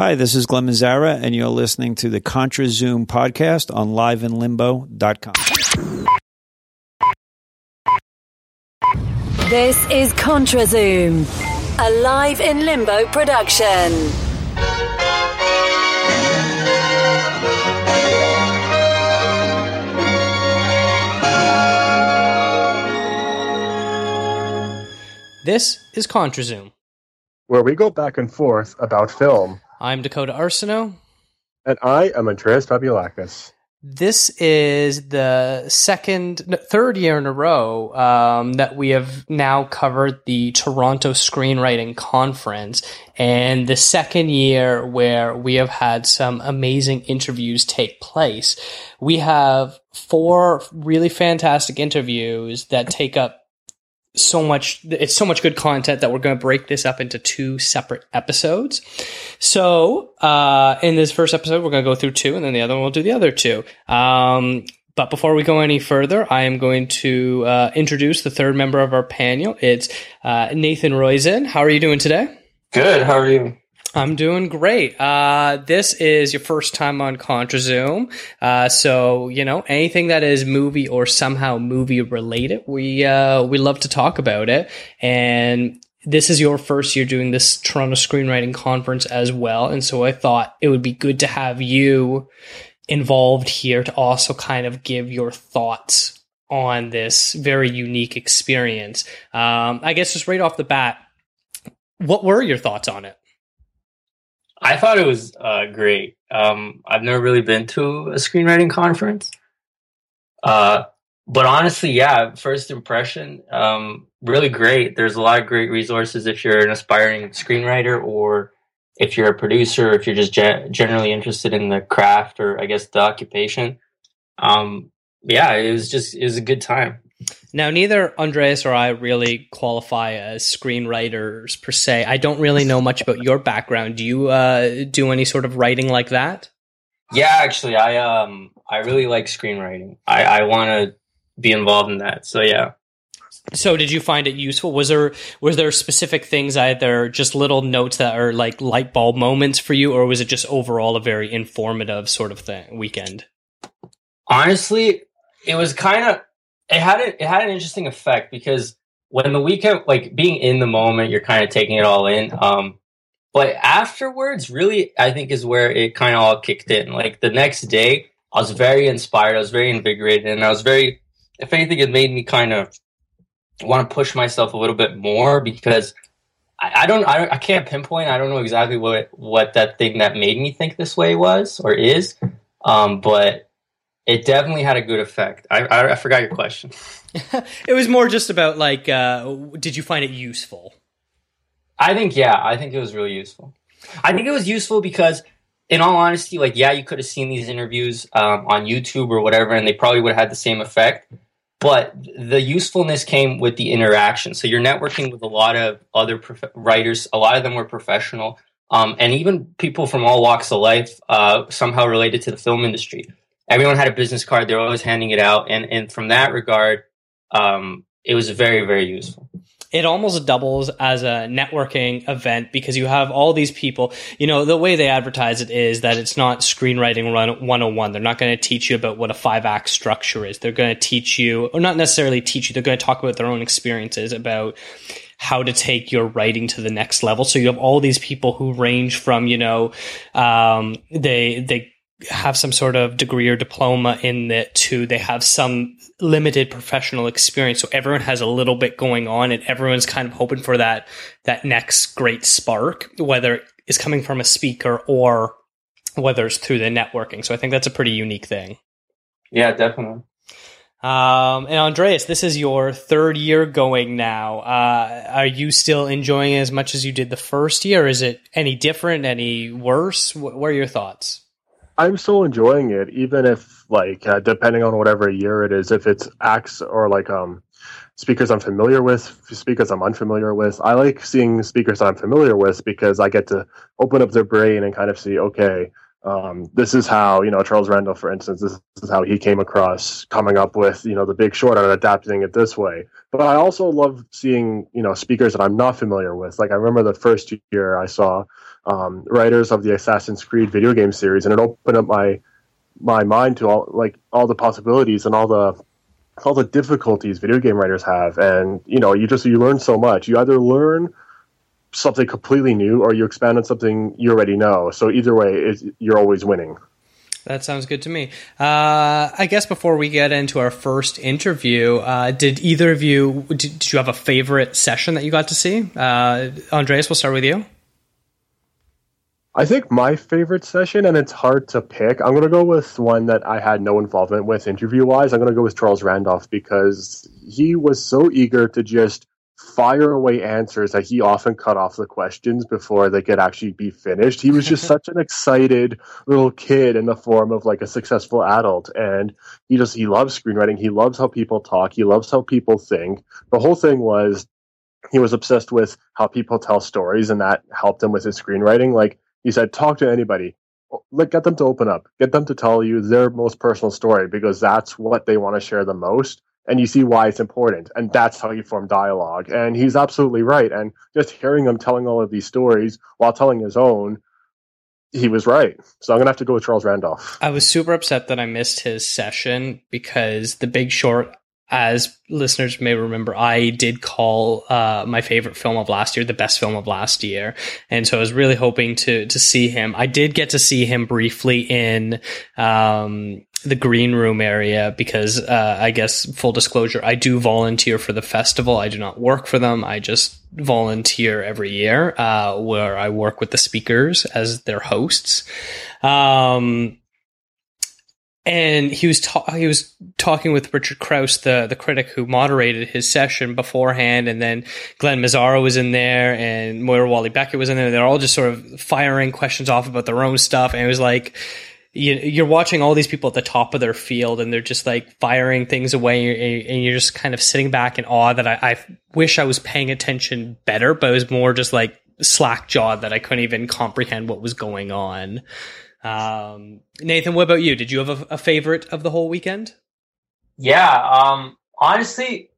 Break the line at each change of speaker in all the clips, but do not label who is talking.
Hi, this is Glenn Mazzara, and you're listening to the Contra Zoom podcast on liveinlimbo.com.
This is Contra Zoom, a live in limbo production.
This is ContraZoom.
where we go back and forth about film.
I'm Dakota Arsenault.
And I am Andreas Babiolakis.
This is the second, no, third year in a row um, that we have now covered the Toronto Screenwriting Conference, and the second year where we have had some amazing interviews take place. We have four really fantastic interviews that take up so much it's so much good content that we're going to break this up into two separate episodes so uh in this first episode we're going to go through two and then the other one we'll do the other two um but before we go any further, I am going to uh, introduce the third member of our panel. It's uh, Nathan Roizen. How are you doing today?
Good. How are you?
I'm doing great. Uh, this is your first time on ContraZoom. Uh, so, you know, anything that is movie or somehow movie related, we, uh, we love to talk about it. And this is your first year doing this Toronto Screenwriting Conference as well. And so I thought it would be good to have you involved here to also kind of give your thoughts on this very unique experience. Um, I guess just right off the bat, what were your thoughts on it?
I thought it was uh, great. Um, I've never really been to a screenwriting conference. Uh, but honestly, yeah, first impression, um, really great. There's a lot of great resources if you're an aspiring screenwriter or if you're a producer, if you're just ge- generally interested in the craft or I guess the occupation. Um, yeah, it was just, it was a good time.
Now, neither Andreas or I really qualify as screenwriters per se. I don't really know much about your background. Do you uh, do any sort of writing like that?
Yeah, actually, I um I really like screenwriting. I I want to be involved in that. So yeah.
So, did you find it useful? Was there was there specific things either just little notes that are like light bulb moments for you, or was it just overall a very informative sort of thing weekend?
Honestly, it was kind of it had a, it had an interesting effect because when the weekend like being in the moment, you're kind of taking it all in. Um, but afterwards, really, I think is where it kind of all kicked in. Like the next day, I was very inspired. I was very invigorated, and I was very, if anything, it made me kind of want to push myself a little bit more because I, I don't, I, I can't pinpoint. I don't know exactly what what that thing that made me think this way was or is. Um, but it definitely had a good effect. I, I, I forgot your question.
it was more just about like, uh, did you find it useful?
I think yeah, I think it was really useful. I think it was useful because, in all honesty, like yeah, you could have seen these interviews um, on YouTube or whatever, and they probably would have had the same effect. But the usefulness came with the interaction. So you're networking with a lot of other prof- writers. A lot of them were professional, um, and even people from all walks of life, uh, somehow related to the film industry. Everyone had a business card; they're always handing it out, and and from that regard, um, it was very very useful
it almost doubles as a networking event because you have all these people. You know, the way they advertise it is that it's not screenwriting run 101. They're not going to teach you about what a five act structure is. They're going to teach you, or not necessarily teach you, they're going to talk about their own experiences about how to take your writing to the next level. So you have all these people who range from, you know, um, they, they, have some sort of degree or diploma in it too. they have some limited professional experience so everyone has a little bit going on and everyone's kind of hoping for that that next great spark whether it's coming from a speaker or whether it's through the networking so i think that's a pretty unique thing
yeah definitely
um, and Andreas, this is your third year going now. Uh, are you still enjoying it as much as you did the first year? Is it any different, any worse? What, what are your thoughts?
I'm still enjoying it, even if like uh, depending on whatever year it is, if it's acts or like um speakers I'm familiar with, speakers I'm unfamiliar with. I like seeing speakers I'm familiar with because I get to open up their brain and kind of see, okay,
um, this is how you know Charles Randolph, for instance, this is how he came across coming up with you know the Big Short and adapting it this way. But I also love seeing you know speakers that I'm not familiar with. Like I remember the first year I saw um, writers of the Assassin's Creed video game series, and it opened up my my mind to all like all the possibilities and all the all the difficulties video game writers have. And you know, you just you learn so much. You either learn something completely new or you expand on something you already know. So either way, you're always winning.
That sounds good to me. Uh, I guess before we get into our first interview, uh, did either of you did, did, you have a favorite session that you got to see? Uh, Andreas, we'll start with you.
I think my favorite session, and it's hard to pick. I'm going to go with one that I had no involvement with interview wise. I'm going to go with Charles Randolph because he was so eager to just fire away answers that he often cut off the questions before they could actually be finished. He was just such an excited little kid in the form of like a successful adult. And he just, he loves screenwriting. He loves how people talk. He loves how people think. The whole thing was he was obsessed with how people tell stories and that helped him with his screenwriting. Like he said, talk to anybody. Oh, like get them to open up, get them to tell you their most personal story because that's what they want to share the most and you see why it's important. And that's how you form dialogue. And he's absolutely right. And just hearing him telling all of these stories while telling his own, he was right. So I'm going to have to go with Charles Randolph.
I was super upset that I missed his session because The Big Short as listeners may remember, I did call uh, my favorite film of last year the best film of last year, and so I was really hoping to to see him. I did get to see him briefly in um, the green room area because uh, I guess full disclosure, I do volunteer for the festival. I do not work for them. I just volunteer every year uh, where I work with the speakers as their hosts. Um, and he was ta- he was talking with Richard Crouse, the the critic who moderated his session beforehand, and then Glenn Mazzara was in there, and Moira Walley-Beckett was in there. They're all just sort of firing questions off about their own stuff, and it was like you, are watching all these people at the top of their field, and they're just like firing things away, and you're just kind of sitting back in awe that I, I wish I was paying attention better, but it was more just like slack jawed that I couldn't even comprehend what was going on. Um, Nathan, what about you? Did you have a, a favorite of the whole weekend?
Yeah, um, honestly,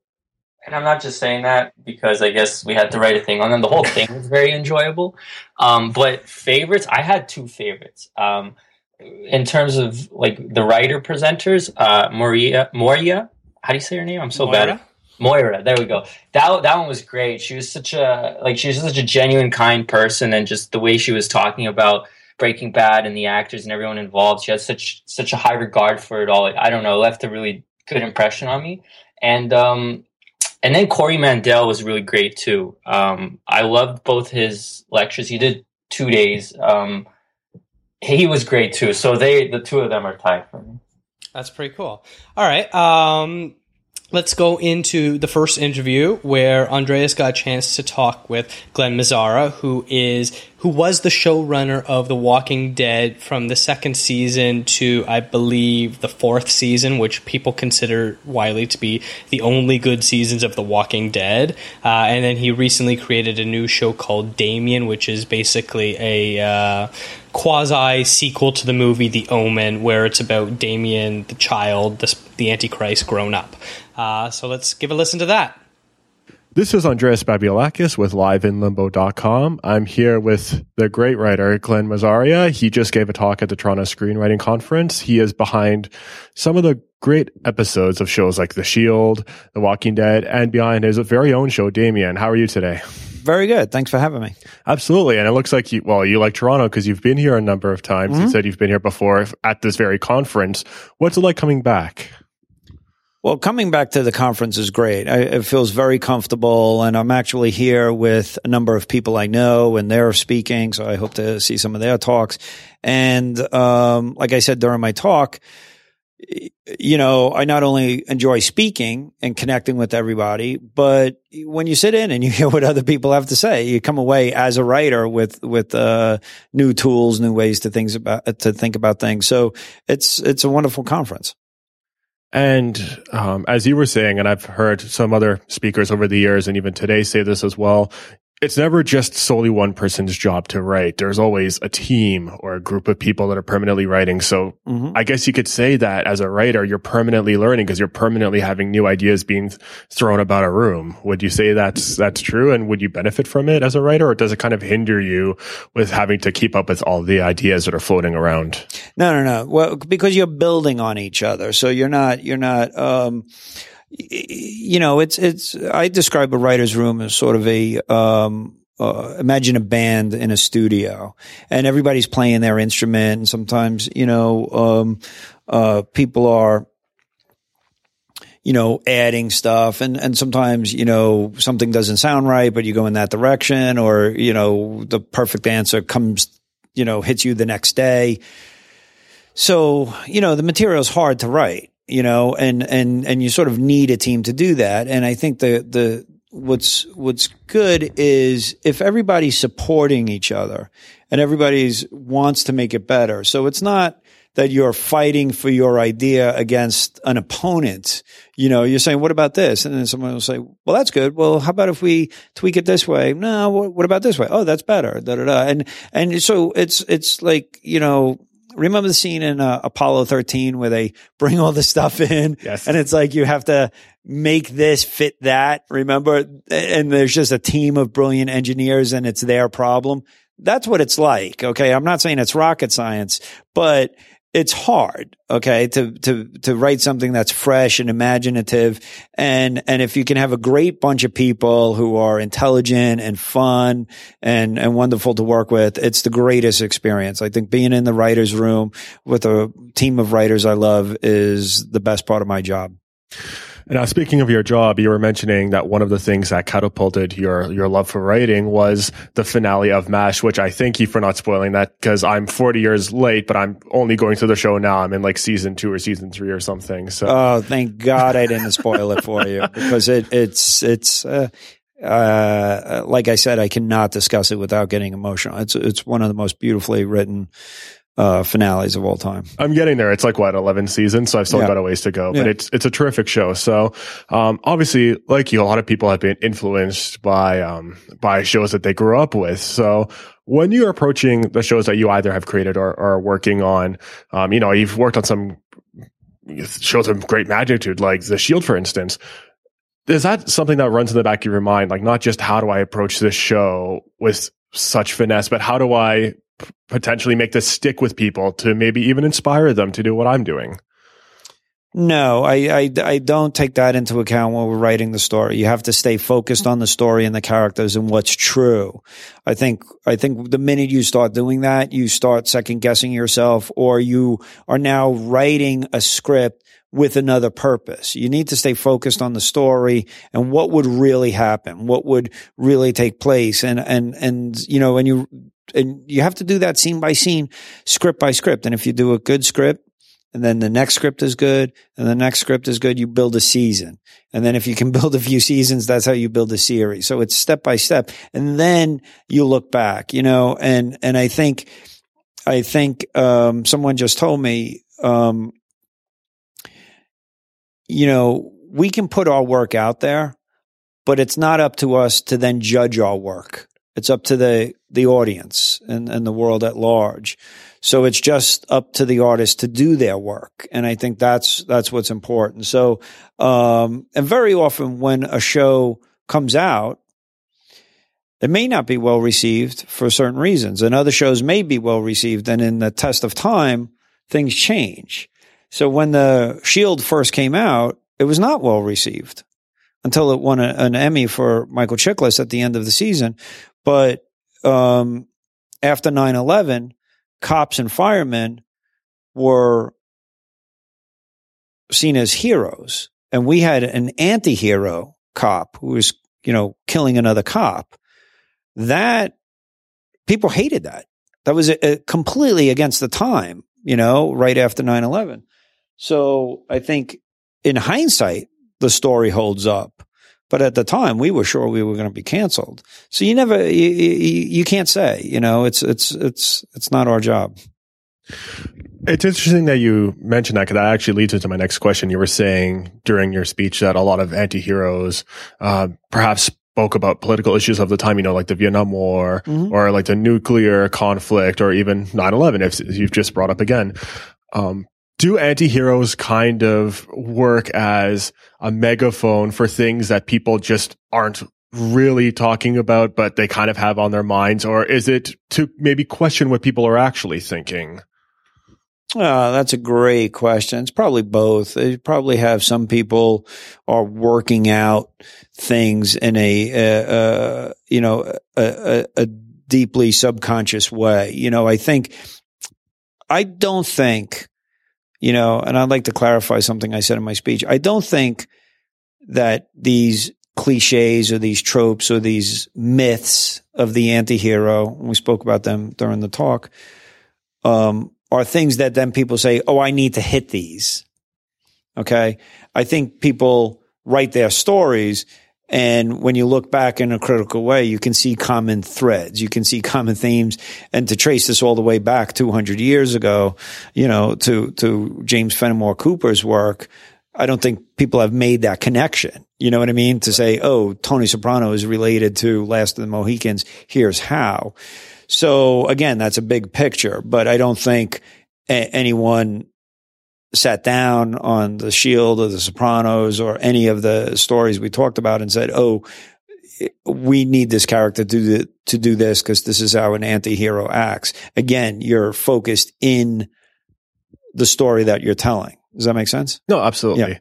and I'm not just saying that because I guess we had to write a thing on them. The whole thing was very enjoyable. Um, but favorites, I had two favorites. Um, in terms of like the writer presenters, uh, Moria, Moria, how do you say her name? I'm so Moira? bad. Moira, there we go. That that one was great. She was such a like she was such a genuine, kind person, and just the way she was talking about Breaking Bad and the actors and everyone involved. She has such such a high regard for it all. I don't know, left a really good impression on me. And um, and then Corey Mandell was really great too. Um, I loved both his lectures. He did two days. Um, he was great too. So they the two of them are tied for me.
That's pretty cool. All right. Um, let's go into the first interview where Andreas got a chance to talk with Glenn Mazzara, who is who was the showrunner of The Walking Dead from the second season to I believe the fourth season, which people consider widely to be the only good seasons of The Walking Dead. Uh, and then he recently created a new show called Damien, which is basically a uh, quasi sequel to the movie The Omen, where it's about Damien, the child, the, the Antichrist grown up. Uh, so let's give a listen to that.
This is Andreas Babiolakis with liveinlimbo.com. I'm here with the great writer Glenn Mazzara. He just gave a talk at the Toronto Screenwriting Conference. He is behind some of the great episodes of shows like The Shield, The Walking Dead, and behind his very own show, Damien. How are you today?
Very good. Thanks for having me.
Absolutely. And it looks like you, well, you like Toronto because you've been here a number of times. Mm-hmm. You said you've been here before at this very conference. What's it like coming back?
Well, coming back to the conference is great. I, it feels very comfortable, and I'm actually here with a number of people I know, and they're speaking. So I hope to see some of their talks. And um, like I said during my talk, you know, I not only enjoy speaking and connecting with everybody, but when you sit in and you hear what other people have to say, you come away as a writer with with uh, new tools, new ways to things about to think about things. So it's it's a wonderful conference.
And um, as you were saying, and I've heard some other speakers over the years, and even today say this as well. It's never just solely one person's job to write. There's always a team or a group of people that are permanently writing. So
Mhm.
I guess you could say that as a writer, you're permanently learning because you're permanently having new ideas being thrown about a room. Would you say that's, that's true? And would you benefit from it as a writer or does it kind of hinder you with having to keep up with all the ideas that are floating around?
No, no, no. Well, because you're building on each other, so you're not, you're not. Um, you know, it's it's. I describe a writer's room as sort of a. Um, uh, imagine a band in a studio, and everybody's playing their instrument, and sometimes you know, um, uh, people are you know, adding stuff and, and sometimes, you know, something doesn't sound right, but you go in that direction or, you know, the perfect answer comes, you know, hits you the next day. So, you know, the material is hard to write, you know, and, and, and you sort of need a team to do that. And I think the, the, what's, what's good is if everybody's supporting each other and everybody's wants to make it better. So it's not, that you're fighting for your idea against an opponent. You know, you're saying, what about this? And then someone will say, well, that's good. Well, how about if we tweak it this way? No, what, about this way? Oh, that's better. Da, da, da. And, and so it's, it's like, you know, remember the scene in uh, Apollo 13 where they bring all the stuff in
Yes.
and it's like you have to make this fit that. Remember? And there's just a team of brilliant engineers and it's their problem. That's what it's like. Okay. I'm not saying it's rocket science, but it's hard, okay, to, to, to write something that's fresh and imaginative. And, and if you can have a great bunch of people who are intelligent and fun and, and wonderful to work with, it's the greatest experience. I think being in the writer's room with a team of writers I love is the best part of my job.
Now, speaking of your job, you were mentioning that one of the things that catapulted your your love for writing was the finale of MASH, which I thank you for not spoiling that because I'm 40 years late, but I'm only going through the show now. I'm in like season two or season three or something. So
Oh, thank God I didn't spoil it for you because it, it's, it's, uh, uh, like I said, I cannot discuss it without getting emotional. It's, it's one of the most beautifully written, uh, finales of all time.
I'm getting there. It's like what 11 seasons, so I've still
Yeah.
got a ways to go. But
Yeah.
it's it's a terrific show. So, um, obviously, like you, a lot of people have been influenced by um by shows that they grew up with. So. When you're approaching the shows that you either have created or, or are working on, um, you know, you've worked on some shows of great magnitude, like The Shield, for instance. Is that something that runs in the back of your mind? Like, not just how do I approach this show with such finesse, but how do I potentially make this stick with people to maybe even inspire them to do what I'm doing?
No, I, I, I don't take that into account when we're writing the story. You have to stay focused on the story and the characters and what's true. I think, I think the minute you start doing that, you start second guessing yourself or you are now writing a script with another purpose. You need to stay focused on the story and what would really happen, what would really take place. And, and, and, you know, and you, and you have to do that scene by scene, script by script. And if you do a good script, and then the next script is good and the next script is good you build a season. And then if you can build a few seasons that's how you build a series. So it's step by step. And then you look back you know and and i think i think um someone just told me um you know we can put our work out there but it's not up to us to then judge our work. It's up to the the audience and and the world at large so it's just up to the artist to do their work. And I think that's, that's what's important. So, um, and very often when a show comes out, it may not be well received for certain reasons and other shows may be well received. And in the test of time, things change. So when the Shield first came out, it was not well received until it won a, an Emmy for Michael Chiklis at the end of the season. But, um, after 9 11, cops and firemen were seen as heroes. And we had an anti-hero cop who was, you know, killing another cop. That people hated that. That was a, a completely against the time, you know, right after 9-11. So I think in hindsight, the story holds up. But at the time, we were sure we were going to be canceled. So you never, you, you, you can't say, you know, it's, it's, it's, it's not our job.
It's interesting that you mentioned that because that actually leads into my next question. You were saying during your speech that a lot of anti-heroes, uh, perhaps spoke about political issues of the time, you know, like the Vietnam War
Mhm.
or like the nuclear conflict or even 9-11, if you've just brought up again. Um, do anti-heroes kind of work as a megaphone for things that people just aren't really talking about, but they kind of have on their minds? Or is it to maybe question what people are actually thinking?
Oh, that's a great question. It's probably both. They probably have some people are working out things in a, uh, uh, you know, a, a, a deeply subconscious way. You know, I think, I don't think, you know, and I'd like to clarify something I said in my speech. I don't think that these cliches or these tropes or these myths of the anti-hero, we spoke about them during the talk, um, are things that then people say, oh, I need to hit these. Okay. I think people write their stories. And when you look back in a critical way, you can see common threads. You can see common themes. And to trace this all the way back 200 years ago, you know, to, to James Fenimore Cooper's work, I don't think people have made that connection. You know what I mean? To say, oh, Tony Soprano is related to Last of the Mohicans. Here's how. So again, that's a big picture, but I don't think anyone sat down on the Shield or the Sopranos or any of the stories we talked about and said, "Oh, we need this character to do the, to do this because this is how an anti-hero acts." Again, you're focused in the story that you're telling. Does that make sense?
No, absolutely.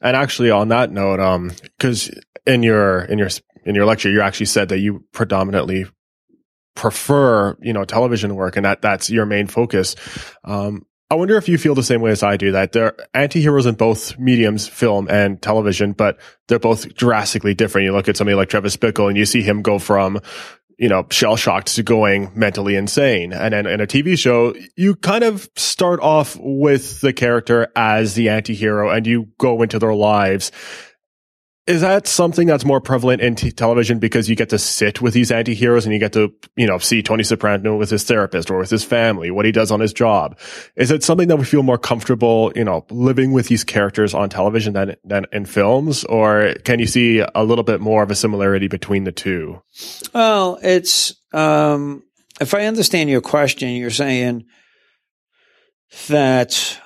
And actually on that note, um, cause in your, in your, in your lecture, you actually said that you predominantly prefer, you know, television work and that that's your main focus. Um, I wonder if you feel the same way as I do that they're anti-heroes in both mediums, film and television, but they're both drastically different. You look at somebody like Travis Bickle and you see him go from, you know, shell shocked to going mentally insane. And then in a TV show, you kind of start off with the character as the anti-hero and you go into their lives. Is that something that's more prevalent in t- television because you get to sit with these anti-heroes and you get to, you know, see Tony Soprano with his therapist or with his family, what he does on his job? Is it something that we feel more comfortable, you know, living with these characters on television than, than in films? Or can you see a little bit more of a similarity between the two?
Well, it's um, if I understand your question, you're saying that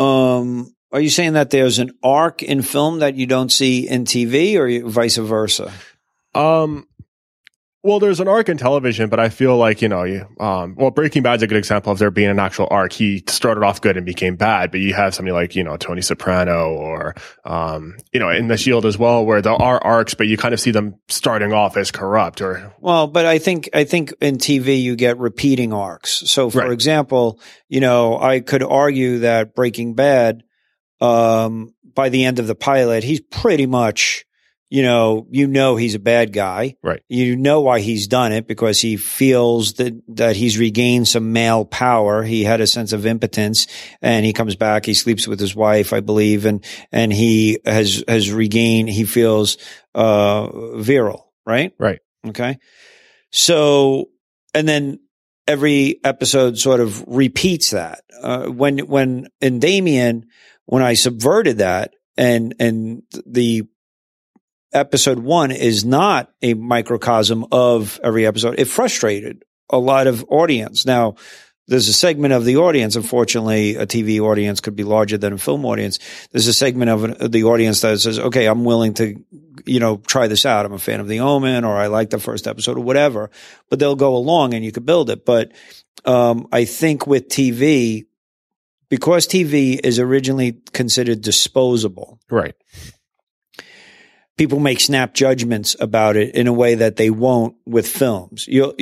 um, are you saying that there's an arc in film that you don't see in TV, or vice versa?
Um, well, there's an arc in television, but I feel like, you know, you, um, well, Breaking Bad's a good example of there being an actual arc. He started off good and became bad, but you have somebody like, you know, Tony Soprano or, um, you know, in The Shield as well, where there are arcs, but you kind of see them starting off as corrupt or,
Well, but I think I think in TV you get repeating arcs. So, for
Right.
example, you know, I could argue that Breaking Bad, um, by the end of the pilot, he's pretty much, you know, you know he's a bad guy.
Right.
You know why he's done it because he feels that that he's regained some male power. He had a sense of impotence, and he comes back. He sleeps with his wife, I believe, and and he has has regained. He feels uh virile, right?
Right.
Okay. So, and then every episode sort of repeats that. Uh, when, when in Damien, when I subverted that and, and the episode one is not a microcosm of every episode, it frustrated a lot of audience. Now, there's a segment of the audience. Unfortunately, a TV audience could be larger than a film audience. There's a segment of the audience that says, okay, I'm willing to, you know, try this out. I'm a fan of The Omen or I like the first episode or whatever, but they'll go along and you could build it. But, um, I think with TV, because TV is originally considered disposable,
right.
people make snap judgments about it in a way that they won't with films. You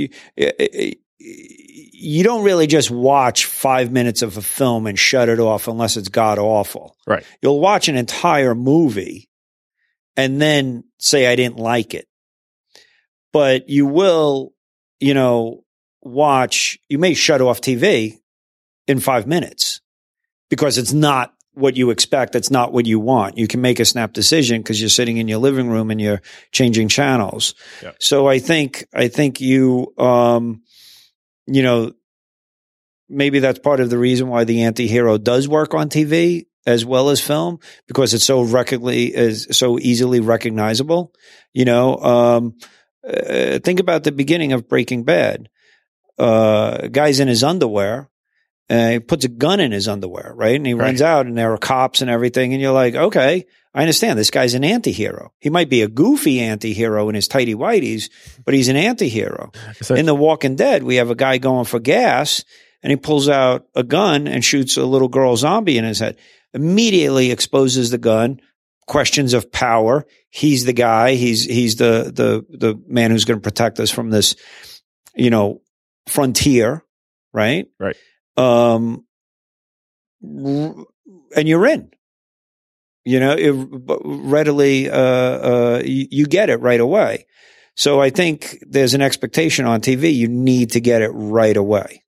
you don't really just watch five minutes of a film and shut it off unless it's god awful.
Right.
You'll watch an entire movie and then say I didn't like it, but you will, you know, watch. You may shut off TV in five minutes because it's not what you expect. It's not what you want. You can make a snap decision because you're sitting in your living room and you're changing channels.
Yeah.
So I think, I think you, um, you know, maybe that's part of the reason why the anti-hero does work on TV as well as film because it's so recogly is so easily recognizable. You know, um, uh, think about the beginning of Breaking Bad. Uh, guy's in his underwear. Uh, he puts a gun in his underwear, right? And he
Right.
runs out, and there are cops and everything. And you're like, okay, I understand. This guy's an anti-hero. He might be a goofy anti-hero in his tighty whities, but he's an anti-hero.
So-
In The Walking Dead, we have a guy going for gas and he pulls out a gun and shoots a little girl zombie in his head. Immediately exposes the gun, questions of power. He's the guy. He's, he's the, the, the man who's going to protect us from this, you know, frontier, right?
Right.
Um, and you're in. You know, it, readily, uh, uh, you, you get it right away. So I think there's an expectation on TV. You need to get it right away.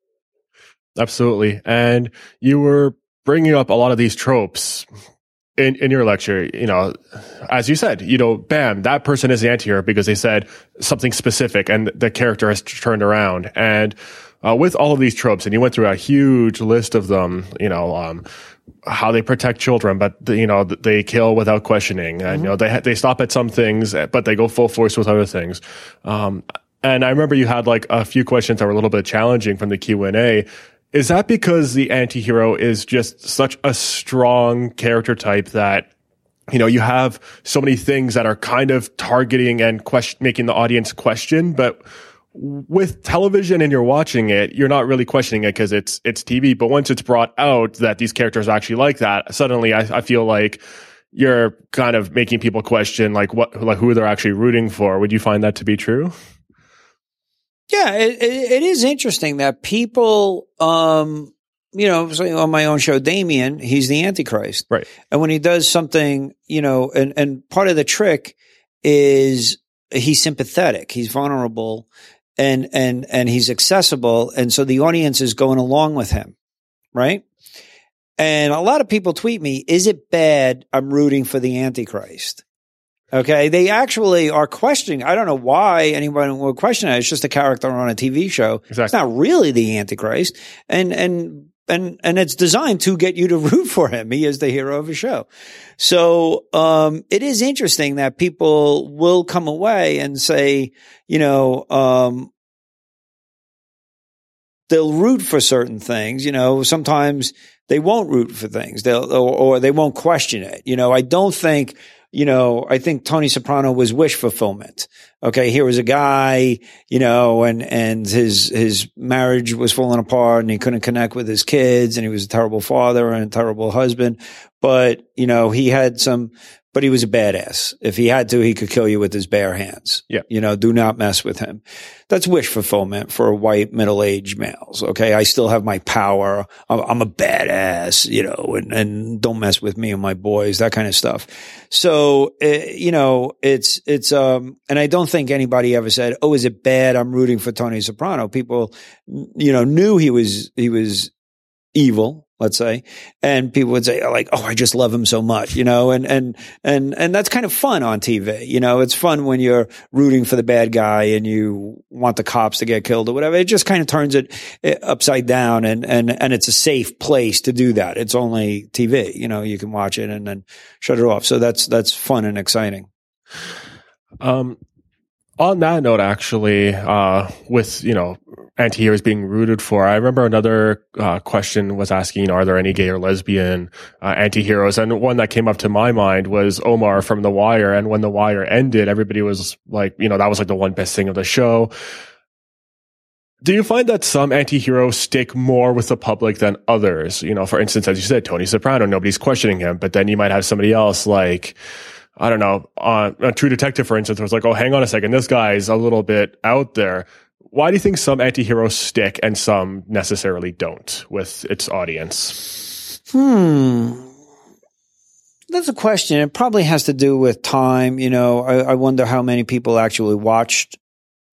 Absolutely. And you were bringing up a lot of these tropes in, in your lecture. You know, as you said, you know, bam, that person is the anti-hero because they said something specific and the character has turned around. And uh, with all of these tropes, and you went through a huge list of them, you know, um, how they protect children, but you know they kill without questioning, and you know they ha- they stop at some things, but they go full force with other things. Um, and I remember you had like a few questions that were a little bit challenging from the Q and A. Is that because the anti-hero is just such a strong character type that you know you have so many things that are kind of targeting and question, making the audience question, but with television and you're watching it, you're not really questioning it because it's it's TV. But once it's brought out that these characters are actually like that, suddenly I, I feel like you're kind of making people question like what like who they're actually rooting for. Would you find that to be true?
Yeah, it, it, it is interesting that people, um, you know, on my own show, Damien, he's the Antichrist.
Right.
And when he does something, you know, and, and part of the trick is he's sympathetic, he's vulnerable and, and, and he's accessible. And so the audience is going along with him. Right. And a lot of people tweet me, is it bad? I'm rooting for the Antichrist. Okay. They actually are questioning. I don't know why anyone would question it. It's just a character on a TV show.
Exactly.
It's not really the Antichrist. And, and, and, and it's designed to get you to root for him. He is the hero of a show. So, um, it is interesting that people will come away and say, you know, um, they'll root for certain things. You know, sometimes they won't root for things. They'll, or, or they won't question it. You know, I don't think, you know, I think Tony Soprano was wish fulfillment. Okay. Here was a guy, you know, and, and his, his marriage was falling apart and he couldn't connect with his kids and he was a terrible father and a terrible husband. But, you know, he had some, but he was a badass. If he had to, he could kill you with his bare hands.
Yeah.
You know, do not mess with him. That's wish fulfillment for white middle-aged males. Okay. I still have my power. I'm, I'm a badass, you know, and, and don't mess with me and my boys, that kind of stuff. So, uh, you know, it's, it's, um, and I don't think anybody ever said, Oh, is it bad? I'm rooting for Tony Soprano. People, you know, knew he was, he was evil, let's say. And people would say like, Oh, I just love him so much, you know, and, and, and, and that's kind of fun on TV. You know, it's fun when you're rooting for the bad guy and you want the cops to get killed or whatever. It just kind of turns it upside down and, and, and it's a safe place to do that. It's only TV, you know, you can watch it and then shut it off. So that's, that's fun and exciting.
Um, on that note, actually, uh, with you know anti-heroes being rooted for, I remember another uh, question was asking, you know, are there any gay or lesbian uh, anti-heroes? And one that came up to my mind was Omar from The Wire. And when The Wire ended, everybody was like, you know, that was like the one best thing of the show. Do you find that some anti-heroes stick more with the public than others? You know, for instance, as you said, Tony Soprano, nobody's questioning him, but then you might have somebody else like, I don't know, uh, a True Detective, for instance, was like, oh, hang on a second, this guy's a little bit out there. Why do you think some anti-heroes stick and some necessarily don't with its audience?
Hmm. That's a question. It probably has to do with time. You know, I, I wonder how many people actually watched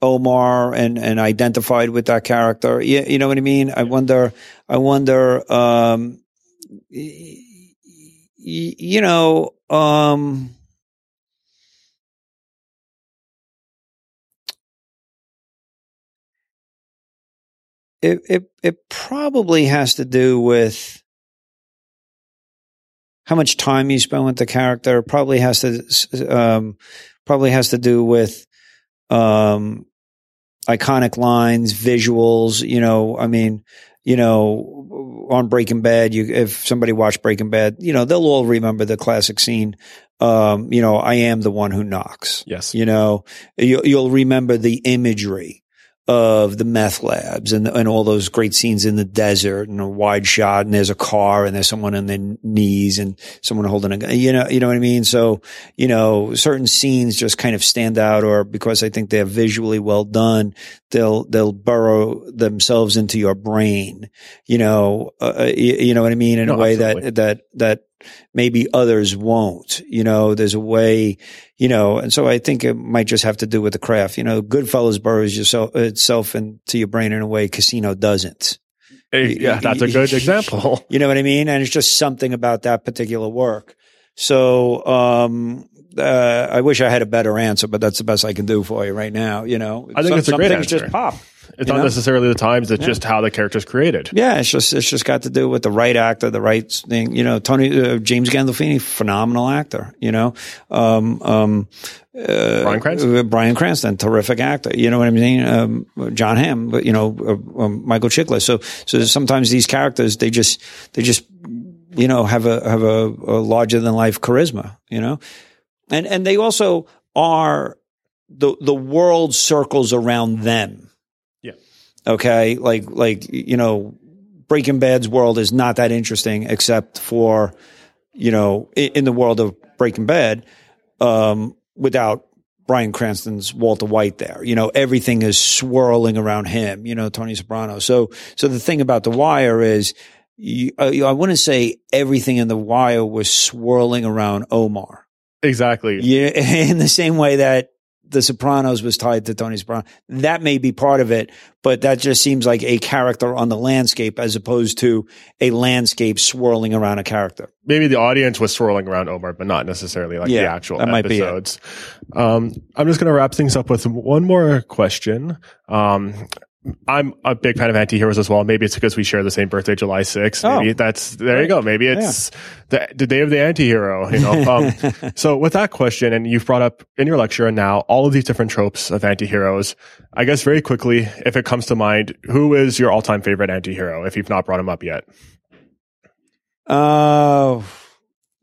Omar and, and identified with that character. You, you know what I mean? I wonder, I wonder, um, y- you know, um, it, it, it probably has to do with how much time you spend with the character. Probably has to um, probably has to do with um, iconic lines, visuals. You know, I mean, you know, on Breaking Bad, you if somebody watched Breaking Bad, you know, they'll all remember the classic scene. Um, you know, I am the one who knocks.
Yes.
You know, you, you'll remember the imagery of the meth labs and and all those great scenes in the desert and a wide shot and there's a car and there's someone on their knees and someone holding a gun. You know, you know what I mean? So, you know, certain scenes just kind of stand out or because I think they're visually well done, they'll, they'll burrow themselves into your brain, you know, uh, uh you, you, know what I mean? In no, a way absolutely. that, that, that maybe others won't. You know, there's a way, you know, and so I think it might just have to do with the craft. You know, Goodfellas burrows yourself itself into your brain in a way Casino doesn't.
yeah, that's a good example.
You know what I mean? And it's just something about that particular work. So, um, uh, I wish I had a better answer, but that's the best I can do for you right now. You know,
I think some, it's a great answer.
Just pop.
It's not know? necessarily the times; it's yeah. just how the character's created.
Yeah, it's just it's just got to do with the right actor, the right thing. You know, Tony uh, James Gandolfini, phenomenal actor. You know, um, um,
uh, Bryan Cranston, uh,
Bryan Cranston, terrific actor. You know what I mean? Um, Jon Hamm, but you know, uh, um, Michael Chiklis. So so sometimes these characters they just they just you know have a have a, a larger than life charisma. You know, and and they also are the the world circles around them Okay. Like, like, you know, Breaking Bad's world is not that interesting except for, you know, in, the world of Breaking Bad, um, without Bryan Cranston's Walter White there. You know, everything is swirling around him, you know, Tony Soprano. So, so the thing about The Wire is, you, uh, I wouldn't say everything in The Wire was swirling around Omar.
Exactly.
Yeah. In the same way that the Sopranos was tied to Tony Soprano. That may be part of it, but that just seems like a character on the landscape as opposed to a landscape swirling around a character.
Maybe the audience was swirling around Omar, but not necessarily like yeah, the actual that episodes. Might be it. Um, I'm just going to wrap things up with one more question. Um, I'm a big fan of anti-heroes as well. Maybe it's because we share the same birthday, July 6th. Maybe oh, that's, there right. you go. Maybe it's yeah. the, the, day of the anti-hero, you know? Um, so with that question, and you've brought up in your lecture and now all of these different tropes of anti-heroes, I guess very quickly, if it comes to mind, who is your all-time favorite anti-hero if you've not brought him up yet?
Uh,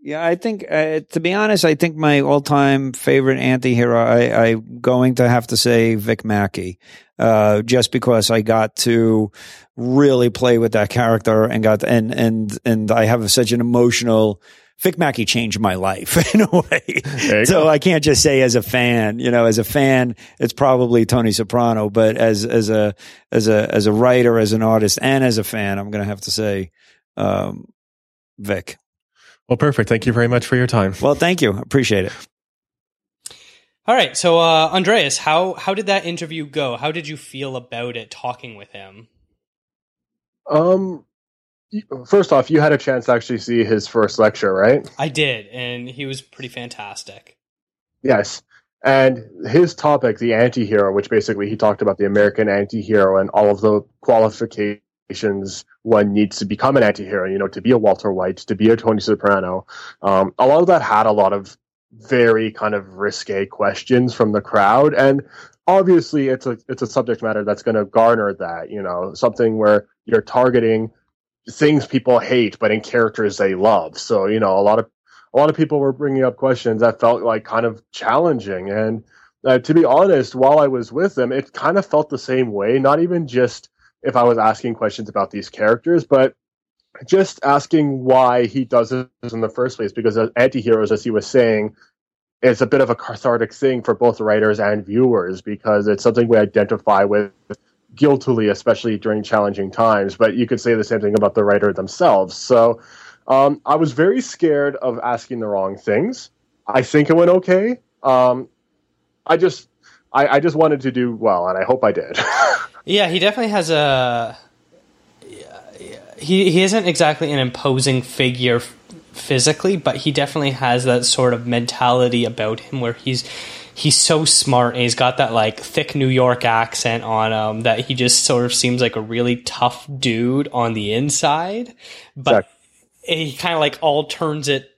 yeah, I think, uh, to be honest, I think my all time favorite anti hero, I, I'm going to have to say Vic Mackey, uh, just because I got to really play with that character and got, and, and, and I have such an emotional, Vic Mackey changed my life in a way. So go. I can't just say as a fan, you know, as a fan, it's probably Tony Soprano, but as, as a, as a, as a writer, as an artist, and as a fan, I'm going to have to say, um, Vic.
Well, perfect. Thank you very much for your time.
Well, thank you. Appreciate it.
All right. So, uh, Andreas, how, how did that interview go? How did you feel about it talking with him?
Um, first off, you had a chance to actually see his first lecture, right?
I did, and he was pretty fantastic.
Yes. And his topic, the anti hero, which basically he talked about the American anti hero and all of the qualifications one needs to become an anti-hero, you know, to be a Walter White, to be a Tony Soprano. Um, a lot of that had a lot of very kind of risque questions from the crowd. And obviously it's a, it's a subject matter that's going to garner that, you know, something where you're targeting things people hate, but in characters they love. So, you know, a lot of, a lot of people were bringing up questions that felt like kind of challenging. And uh, to be honest, while I was with them, it kind of felt the same way, not even just if I was asking questions about these characters, but just asking why he does this in the first place. Because as anti-heroes, as he was saying, it's a bit of a cathartic thing for both writers and viewers because it's something we identify with guiltily, especially during challenging times. But you could say the same thing about the writer themselves. So um, I was very scared of asking the wrong things. I think it went okay. Um, I just I, I just wanted to do well, and I hope I did.
Yeah, he definitely has a. He he isn't exactly an imposing figure physically, but he definitely has that sort of mentality about him where he's he's so smart and he's got that like thick New York accent on him that he just sort of seems like a really tough dude on the inside. But he kind of like all turns it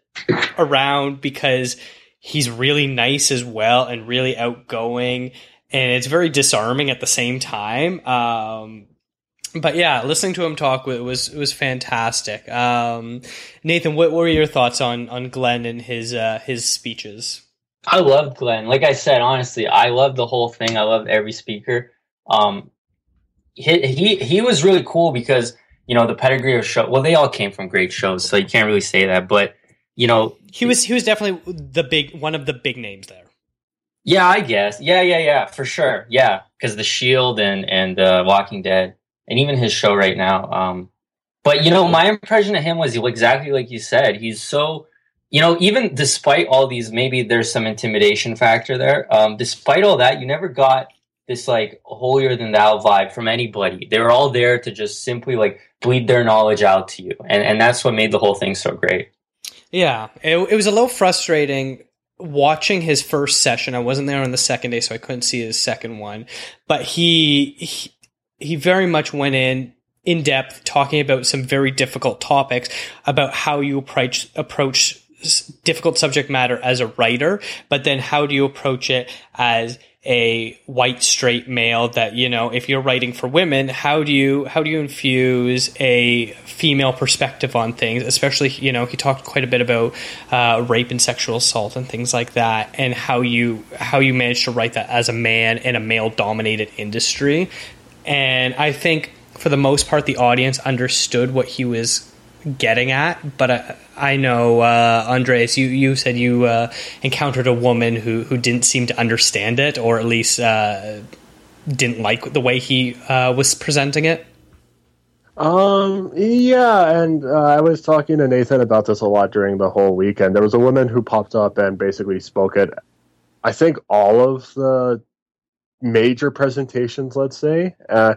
around because he's really nice as well and really outgoing and it's very disarming at the same time um, but yeah, listening to him talk was was fantastic. Um, Nathan, what, what, were your thoughts on on Glenn and his uh, his speeches?
I loved Glenn. Like I said, honestly, I loved the whole thing. I loved every speaker. Um, he, he he was really cool because you know the pedigree of show. Well, they all came from great shows, so you can't really say that. But you know,
he was he was definitely the big one of the big names there.
Yeah, I guess. Yeah, yeah, yeah, for sure. Yeah, because the Shield and and uh, Walking Dead, and even his show right now. Um, but you know, my impression of him was exactly like you said. He's so you know, even despite all these, maybe there's some intimidation factor there. Um, despite all that, you never got this like holier than thou vibe from anybody. They were all there to just simply like bleed their knowledge out to you, and and that's what made the whole thing so great.
Yeah, it, it was a little frustrating watching his first session. I wasn't there on the second day, so I couldn't see his second one. But he he, he very much went in in depth talking about some very difficult topics about how you approach approach difficult subject matter as a writer, but then how do you approach it as a white straight male that you know if you're writing for women how do you how do you infuse a female perspective on things? Especially you know he talked quite a bit about uh, rape and sexual assault and things like that and how you how you manage to write that as a man in a male dominated industry. And i think for the most part the audience understood what he was getting at, but I, I know uh, Andreas, you you said you uh, encountered a woman who who didn't seem to understand it, or at least uh, didn't like the way he uh, was presenting it.
Um. Yeah, and uh, I was talking to Nathan about this a lot during the whole weekend. There was a woman who popped up and basically spoke at, I think, all of the major presentations. Let's say. Uh,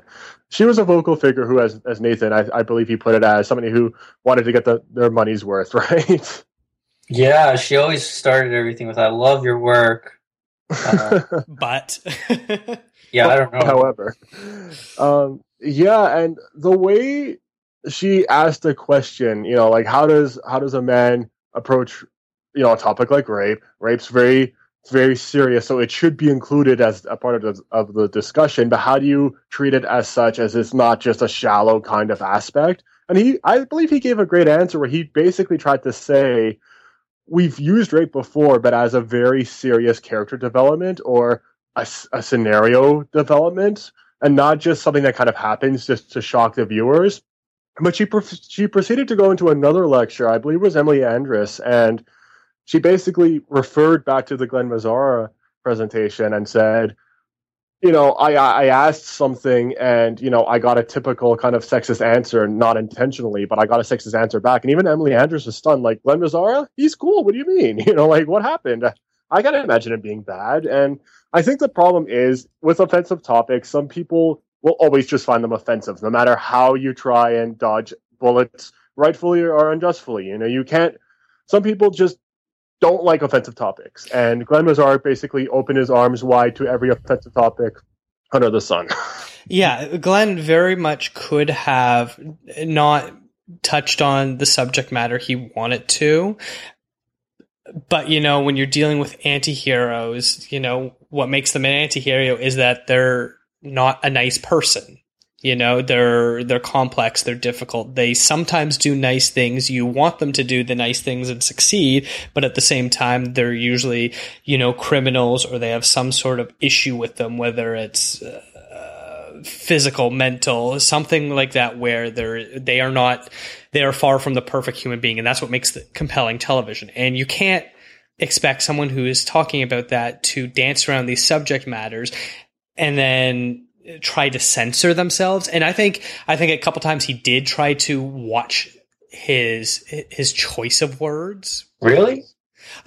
she was a vocal figure who, as as Nathan, I, I believe he put it as somebody who wanted to get the, their money's worth, right?
Yeah, she always started everything with "I love your work,"
uh, but
yeah, I don't know.
However, um, yeah, and the way she asked a question, you know, like how does how does a man approach, you know, a topic like rape? Rape's very it's very serious, so it should be included as a part of the, of the discussion. But how do you treat it as such, as it's not just a shallow kind of aspect? And he, I believe, he gave a great answer where he basically tried to say, we've used rape before, but as a very serious character development or a, a scenario development, and not just something that kind of happens just to shock the viewers. But she she proceeded to go into another lecture, I believe it was Emily Andras, and she basically referred back to the Glen Mazzara presentation and said, you know, I I asked something and you know I got a typical kind of sexist answer, not intentionally, but I got a sexist answer back. And even Emily Andras was stunned, like Glen Mazzara, he's cool. What do you mean? You know, like what happened? I gotta imagine it being bad. And I think the problem is with offensive topics, some people will always just find them offensive, no matter how you try and dodge bullets, rightfully or unjustly. You know, you can't. Some people just don't like offensive topics. And Glen Mazzara basically opened his arms wide to every offensive topic under the sun.
yeah, Glen very much could have not touched on the subject matter he wanted to. But, you know, when you're dealing with anti-heroes, you know, what makes them an anti-hero is that they're not a nice person. You know, they're they're complex, they're difficult. They sometimes do nice things. You want them to do the nice things and succeed, but at the same time, they're usually, you know, criminals or they have some sort of issue with them, whether it's uh, physical, mental, something like that, where they're they are not they are far from the perfect human being, and that's what makes the compelling television. And you can't expect someone who is talking about that to dance around these subject matters and then try to censor themselves. And I think I think a couple times he did try to watch his his choice of words.
Really?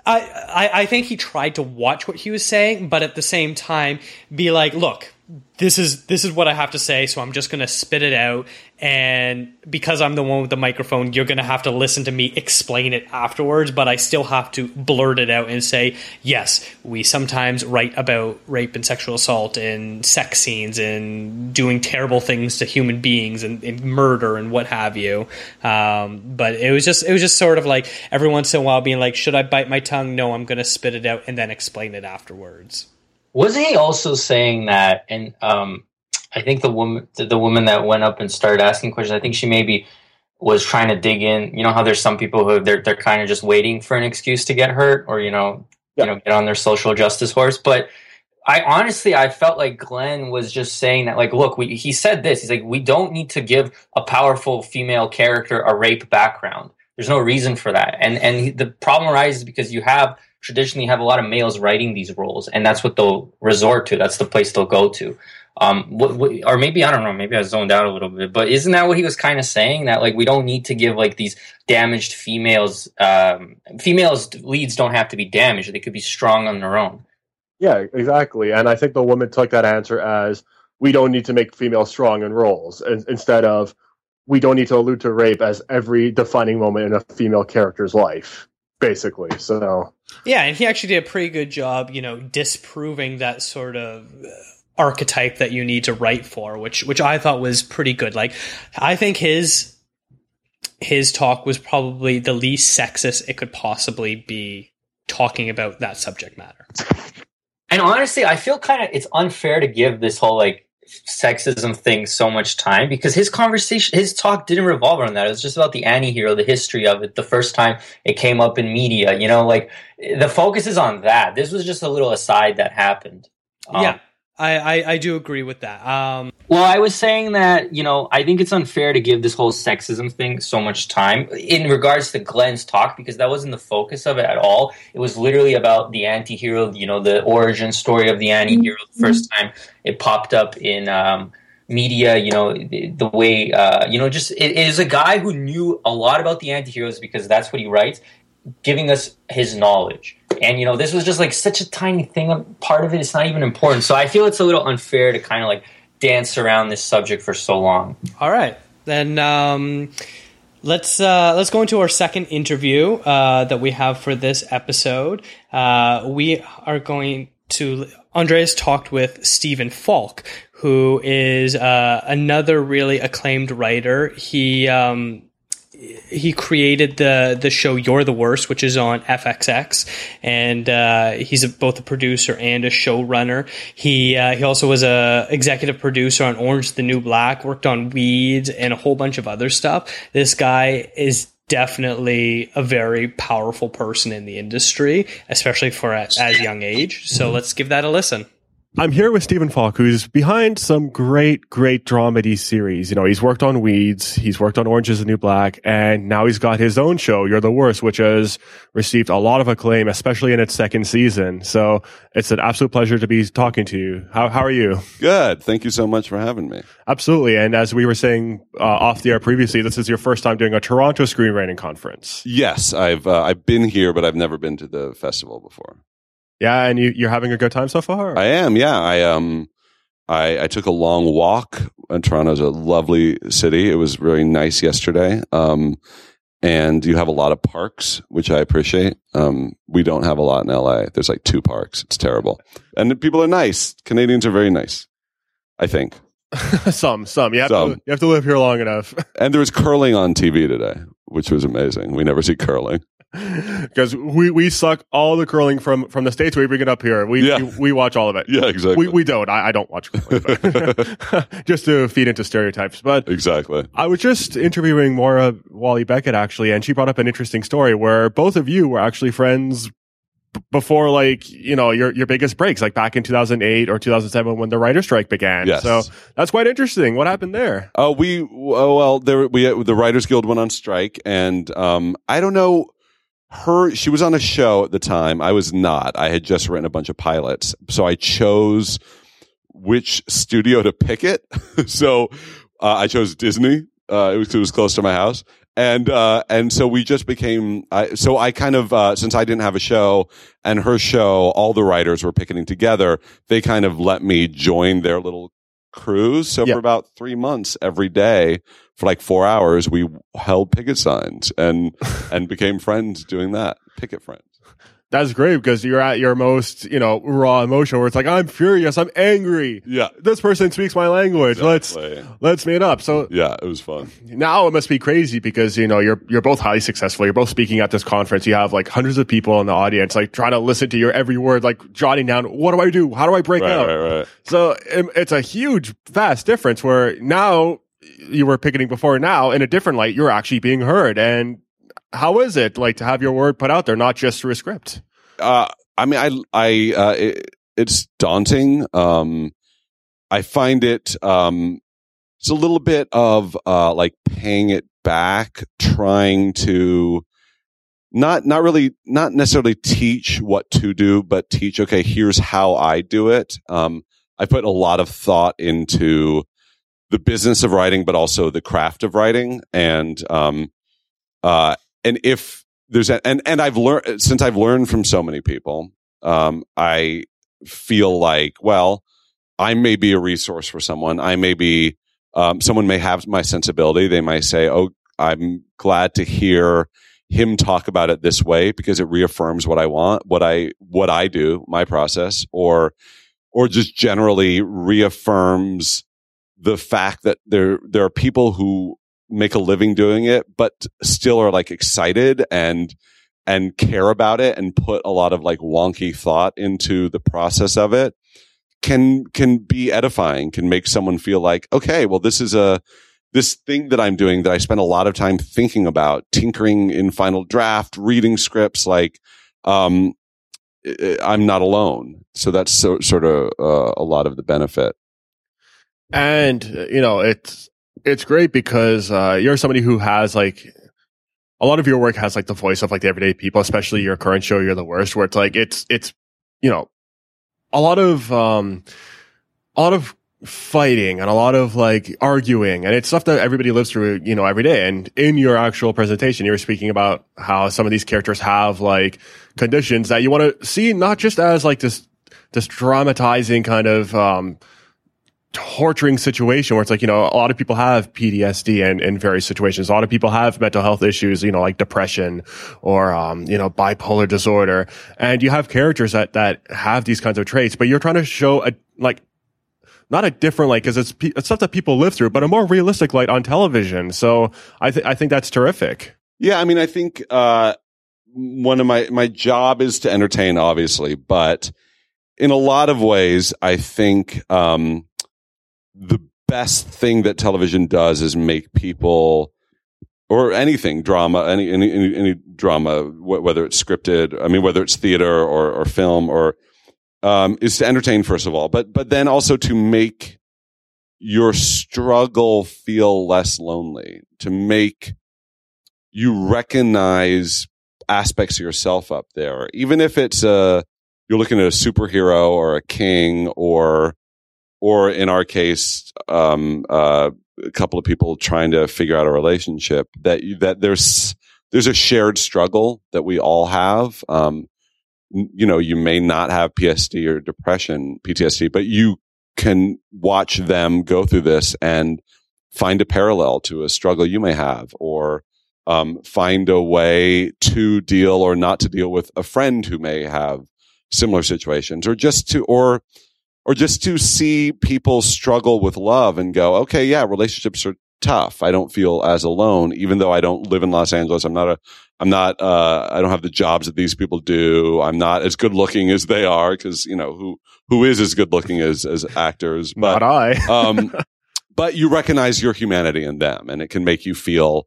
I, I, I think he tried to watch what he was saying, but at the same time be like, look, this is this is what I have to say, so I'm just going to spit it out. And because I'm the one with the microphone, you're going to have to listen to me explain it afterwards. But I still have to blurt it out and say, yes, we sometimes write about rape and sexual assault and sex scenes and doing terrible things to human beings and, and murder and what have you. Um, but it was just it was just sort of like every once in a while being like, should I bite my tongue? No, I'm going to spit it out and then explain it afterwards.
Wasn't he also saying that? And um, I think the woman, the, the woman that went up and started asking questions, I think she maybe was trying to dig in. You know how there's some people who they're they're kind of just waiting for an excuse to get hurt or you know yeah. you know get on their social justice horse. But I honestly I felt like Glen was just saying that like look we he said this he's like we don't need to give a powerful female character a rape background. There's no reason for that. And and the problem arises because you have traditionally have a lot of males writing these roles, and that's what they'll resort to. That's the place they'll go to. Um, what, what, or maybe I don't know. Maybe I zoned out a little bit, but isn't that what he was kind of saying? That like we don't need to give like these damaged females. Um, females leads don't have to be damaged; they could be strong on their own.
Yeah, exactly. And I think the woman took that answer as we don't need to make females strong in roles, instead of we don't need to allude to rape as every defining moment in a female character's life basically. So
yeah, and he actually did a pretty good job, you know, disproving that sort of uh, archetype that you need to write for, which which I thought was pretty good. Like, I think his his talk was probably the least sexist it could possibly be talking about that subject matter.
And honestly, I feel kind of it's unfair to give this whole like sexism thing so much time because his conversation, his talk didn't revolve around that. It was just about the anti-hero, the history of it, the first time it came up in media, you know, like the focus is on that. This was just a little aside that happened.
Um, yeah. I, I, I, do agree with that. Um,
well, I was saying that, you know, I think it's unfair to give this whole sexism thing so much time in regards to Glen's talk because that wasn't the focus of it at all. It was literally about the anti hero, you know, the origin story of the anti hero. The first time it popped up in um, media, you know, the, the way, uh, you know, just it, it is a guy who knew a lot about the anti heroes because that's what he writes, giving us his knowledge. And you know, this was just like such a tiny thing. Part of it, it is not even important. So I feel it's a little unfair to kind of like dance around this subject for so long.
All right, then um, let's uh, let's go into our second interview uh, that we have for this episode. Uh, we are going to Andreas talked with Stephen Falk, who is uh, another really acclaimed writer. He um, he created the the show You're the Worst, which is on FXX, and uh, he's a, both a producer and a showrunner. He uh, he also was a executive producer on Orange the New Black, worked on Weeds and a whole bunch of other stuff. This guy is definitely a very powerful person in the industry, especially for at as young age. So let's give that a listen.
I'm here with Stephen Falk, who's behind some great, great dramedy series. You know, he's worked on Weeds, he's worked on Orange is the New Black, and now he's got his own show, You're the Worst, which has received a lot of acclaim, especially in its second season. So it's an absolute pleasure to be talking to you. How, how are you?
Good. Thank you so much for having me.
Absolutely. And as we were saying uh, off the air previously, this is your first time doing a Toronto screenwriting conference.
Yes, I've uh, I've been here, but I've never been to the festival before.
Yeah, and you, you're having a good time so far.
I am. Yeah, I um, I, I took a long walk. And Toronto's a lovely city. It was really nice yesterday. Um, and you have a lot of parks, which I appreciate. Um, we don't have a lot in LA. There's like two parks. It's terrible, and people are nice. Canadians are very nice. I think.
some, some. You have some. to you have to live here long enough.
and there was curling on TV today, which was amazing. We never see curling
because we, we suck all the curling from, from the states. We bring it up here. We, yeah. we, we watch all of it.
Yeah, exactly.
We, we don't. I, I don't watch curling, just to feed into stereotypes. But
exactly.
I was just interviewing Moira Walley-Beckett actually, and she brought up an interesting story where both of you were actually friends before like you know your your biggest breaks like back in 2008 or 2007 when the writer strike began
yes.
so that's quite interesting what happened there
oh uh, we oh, well there we the writers guild went on strike and um i don't know her she was on a show at the time i was not i had just written a bunch of pilots so i chose which studio to pick it so uh, i chose disney uh, it, was, it was close to my house and uh, and so we just became. I so I kind of uh, since I didn't have a show and her show, all the writers were picketing together. They kind of let me join their little cruise. So
Yeah.
for about three months, every day for like four hours, we held picket signs and and became friends doing that. Picket friends.
That's great because you're at your most, you know, raw emotion where it's like, I'm furious, I'm angry.
Yeah.
This person speaks my language.
Exactly.
Let's let's meet up. So
Yeah, it was fun.
now it must be crazy because you know you're you're both highly successful. You're both speaking at this conference. You have like hundreds of people in the audience, like trying to listen to your every word, like jotting down. What do I do? How do I break
Right,
out?
right, right.
So it, it's a huge, vast difference where now you were picketing before. Now in a different light, you're actually being heard. And how is it like to have your word put out there, not just through a script?
uh, I mean, I, I, uh, it, it's daunting. Um, I find it, um, it's a little bit of, uh, like paying it back, trying to not, not really, not necessarily teach what to do, but teach, okay, here's how I do it. Um, I put a lot of thought into the business of writing, but also the craft of writing. And, um, uh, and if, there's a, and and I've learned since I've learned from so many people. Um, I feel like well, I may be a resource for someone. I may be um, someone may have my sensibility. They might say, "Oh, I'm glad to hear him talk about it this way because it reaffirms what I want, what I what I do, my process, or or just generally reaffirms the fact that there there are people who make a living doing it, but still are like excited and and care about it and put a lot of like wonky thought into the process of it can can be edifying, can make someone feel like, okay, well this is a this thing that I'm doing that I spend a lot of time thinking about, tinkering in final draft, reading scripts, like um I'm not alone. So that's so, sort of uh, a lot of the benefit.
And uh, you know, it's it's great because uh, you're somebody who has like a lot of your work has like the voice of like the everyday people, especially your current show, You're the Worst, where it's like it's it's you know a lot of um a lot of fighting and a lot of like arguing and it's stuff that everybody lives through you know every day. And in your actual presentation you're speaking about how some of these characters have like conditions that you want to see not just as like this this dramatizing kind of um torturing situation where it's like, you know, a lot of people have PTSD and in various situations. A lot of people have mental health issues, you know, like depression or, um, you know, bipolar disorder. And you have characters that, that have these kinds of traits, but you're trying to show a, like, not a different light because it's, it's stuff that people live through, but a more realistic light on television. So I think, I think that's terrific.
Yeah, I mean, I think uh, one of my my job is to entertain, obviously, but in a lot of ways, I think um, the best thing that television does is make people or anything drama, any any any, any drama, wh- whether it's scripted, I mean, whether it's theater or or film or um, is to entertain first of all, but but then also to make your struggle feel less lonely, to make you recognize aspects of yourself up there, even if it's a you're looking at a superhero or a king or or in our case, um, uh, a couple of people trying to figure out a relationship that that there's there's a shared struggle that we all have. Um, you know, you may not have PSD or depression, PTSD, but you can watch them go through this and find a parallel to a struggle you may have, or um, find a way to deal or not to deal with a friend who may have similar situations, or just to or or just to see people struggle with love and go, okay, yeah, relationships are tough. I don't feel as alone, even though I don't live in Los Angeles. I'm not a, I'm not, uh, I don't have the jobs that these people do. I'm not as good looking as they are because, you know, who, who is as good looking as, as actors, but,
Not I.
um, but you recognize your humanity in them and it can make you feel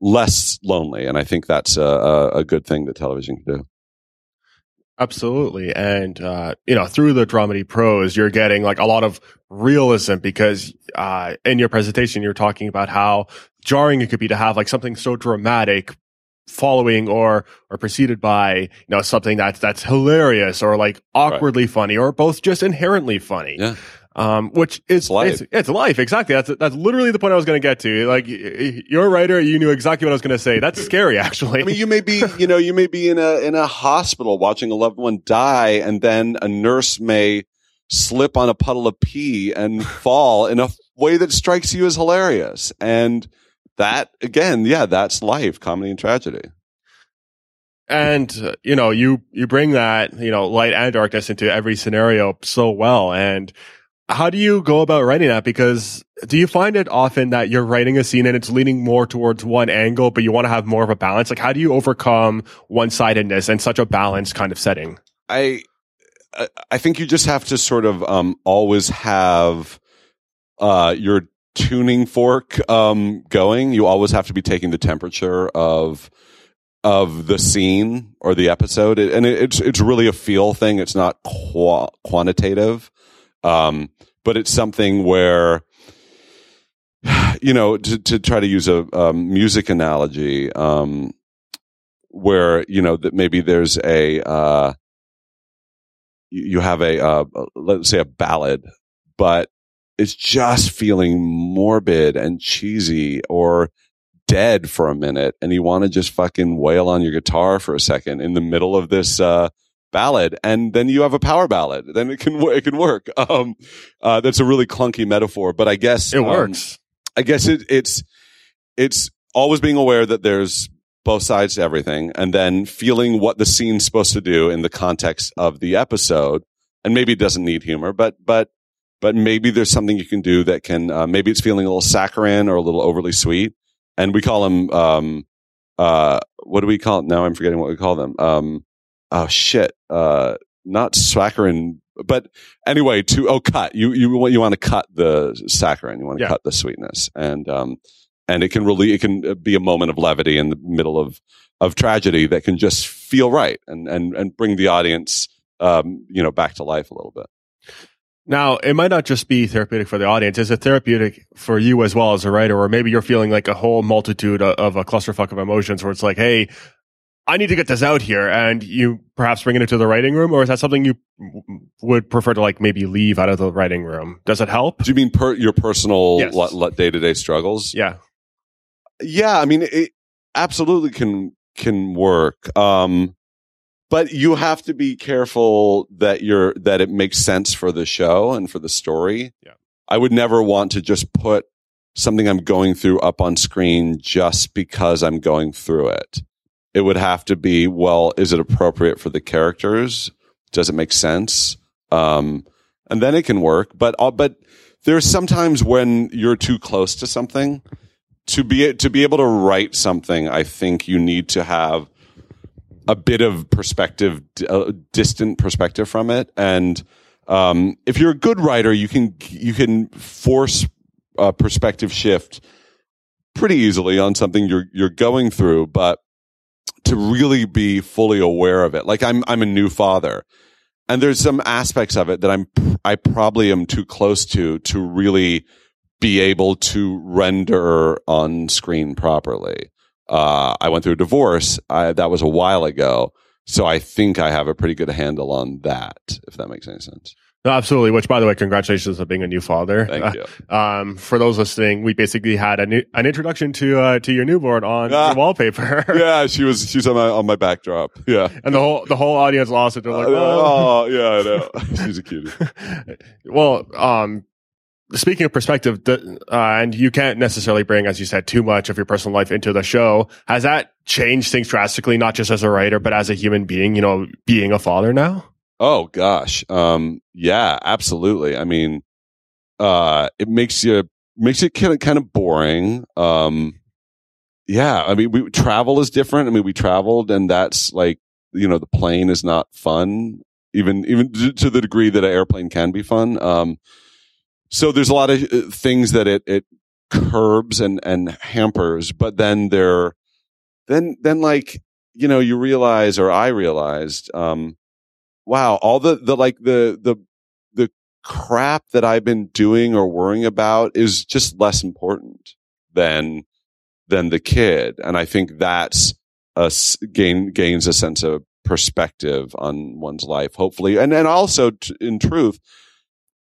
less lonely. And I think that's a, a, a good thing that television can do.
Absolutely. And, uh, you know, through the dramedy Pros, you're getting like a lot of realism because, uh, in your presentation, you're talking about how jarring it could be to have like something so dramatic following or, or preceded by, you know, something that's, that's hilarious or like awkwardly funny or both just inherently funny.
Yeah.
Um, which is
It's life.
It's, it's life. Exactly. That's that's literally the point I was going to get to. Like you're a writer, you knew exactly what I was going to say. That's scary, actually.
I mean, you may be, you know, you may be in a in a hospital watching a loved one die, and then a nurse may slip on a puddle of pee and fall in a way that strikes you as hilarious. And that, again, yeah, that's life, comedy and tragedy.
and uh, you know you you bring that you know light and darkness into every scenario so well and how do you go about writing that? Because do you find it often that you're writing a scene and it's leaning more towards one angle but you want to have more of a balance? Like how do you overcome one-sidedness in such a balanced kind of setting?
I I- think you just have to sort of um, always have uh, your tuning fork um, going. You always have to be taking the temperature of of the scene or the episode, and it, it's it's really a feel thing. It's not qua- quantitative, um, but it's something where you know to to try to use a um, music analogy. Um, where you know that maybe there's a uh, you have a uh, let's say a ballad, but it's just feeling morbid and cheesy or dead for a minute, and you want to just fucking wail on your guitar for a second in the middle of this uh, ballad, and then you have a power ballad. Then it can it can work. Um, uh, that's a really clunky metaphor, but I guess
it
um,
works
I guess it, it's it's always being aware that there's both sides to everything, and then feeling what the scene's supposed to do in the context of the episode. And maybe it doesn't need humor, but but but maybe there's something you can do that can uh, maybe it's feeling a little saccharine or a little overly sweet. And we call them um uh what do we call now? I'm forgetting what we call them. Um oh shit uh not saccharin, but anyway, to oh cut you you want, you want to cut the saccharin, you want to
Yeah.
cut the sweetness, and um and it can really it can be a moment of levity in the middle of of tragedy that can just feel right and and and bring the audience um you know back to life a little bit.
Now, it might not just be therapeutic for the audience. Is it therapeutic for you as well as a writer? Or maybe you're feeling like a whole multitude of, of a clusterfuck of emotions where it's like, hey, I need to get this out here. And you perhaps bring it into the writing room? Or is that something you would prefer to like maybe leave out of the writing room? Does it help?
Do you mean per, your personal day to day struggles?
Yeah.
yeah i mean it absolutely can can work um but you have to be careful that you're that it makes sense for the show and for the story
Yeah.
i would never want to just put something i'm going through up on screen just because i'm going through it it would have to be well is it appropriate for the characters does it make sense um and then it can work but uh, but there's sometimes when you're too close to something to be to be able to write something, I think you need to have a bit of perspective, a distant perspective from it. And um, if you're a good writer, you can you can force a perspective shift pretty easily on something you're you're going through, but to really be fully aware of it. Like I'm I'm a new father. And there's some aspects of it that I'm I probably am too close to to really be able to render on screen properly. Uh, I went through a divorce. I, that was a while ago. So I think I have a pretty good handle on that, if that makes any sense.
No, absolutely. Which, by the way, congratulations on being a new father.
Thank you.
Uh, um, for those listening, we basically had a new, an introduction to uh, to your newborn on
Ah.
wallpaper.
yeah, she was she's on my on my backdrop. Yeah.
And the whole the whole audience lost it. They're like,
Uh,
"Oh."
oh, yeah, I know. She's a cutie.
well, um, speaking of perspective, the, uh, and you can't necessarily bring, as you said, too much of your personal life into the show. Has that changed things drastically, not just as a writer, but as a human being? You know, being a father now.
Oh gosh. Um, yeah, absolutely. I mean, uh, it makes you, makes it kind of, kind of boring. Um, yeah, I mean, we travel is different. I mean, we traveled and that's like, you know, the plane is not fun, even, even to the degree that an airplane can be fun. Um, so there's a lot of uh, things that it, it curbs and, and hampers, but then there, then, then like, you know, you realize, or I realized, um, wow, all the, the like the, the, the crap that I've been doing or worrying about is just less important than, than the kid. And I think that's a gain, gains a sense of perspective on one's life, hopefully. And, and also t- in truth,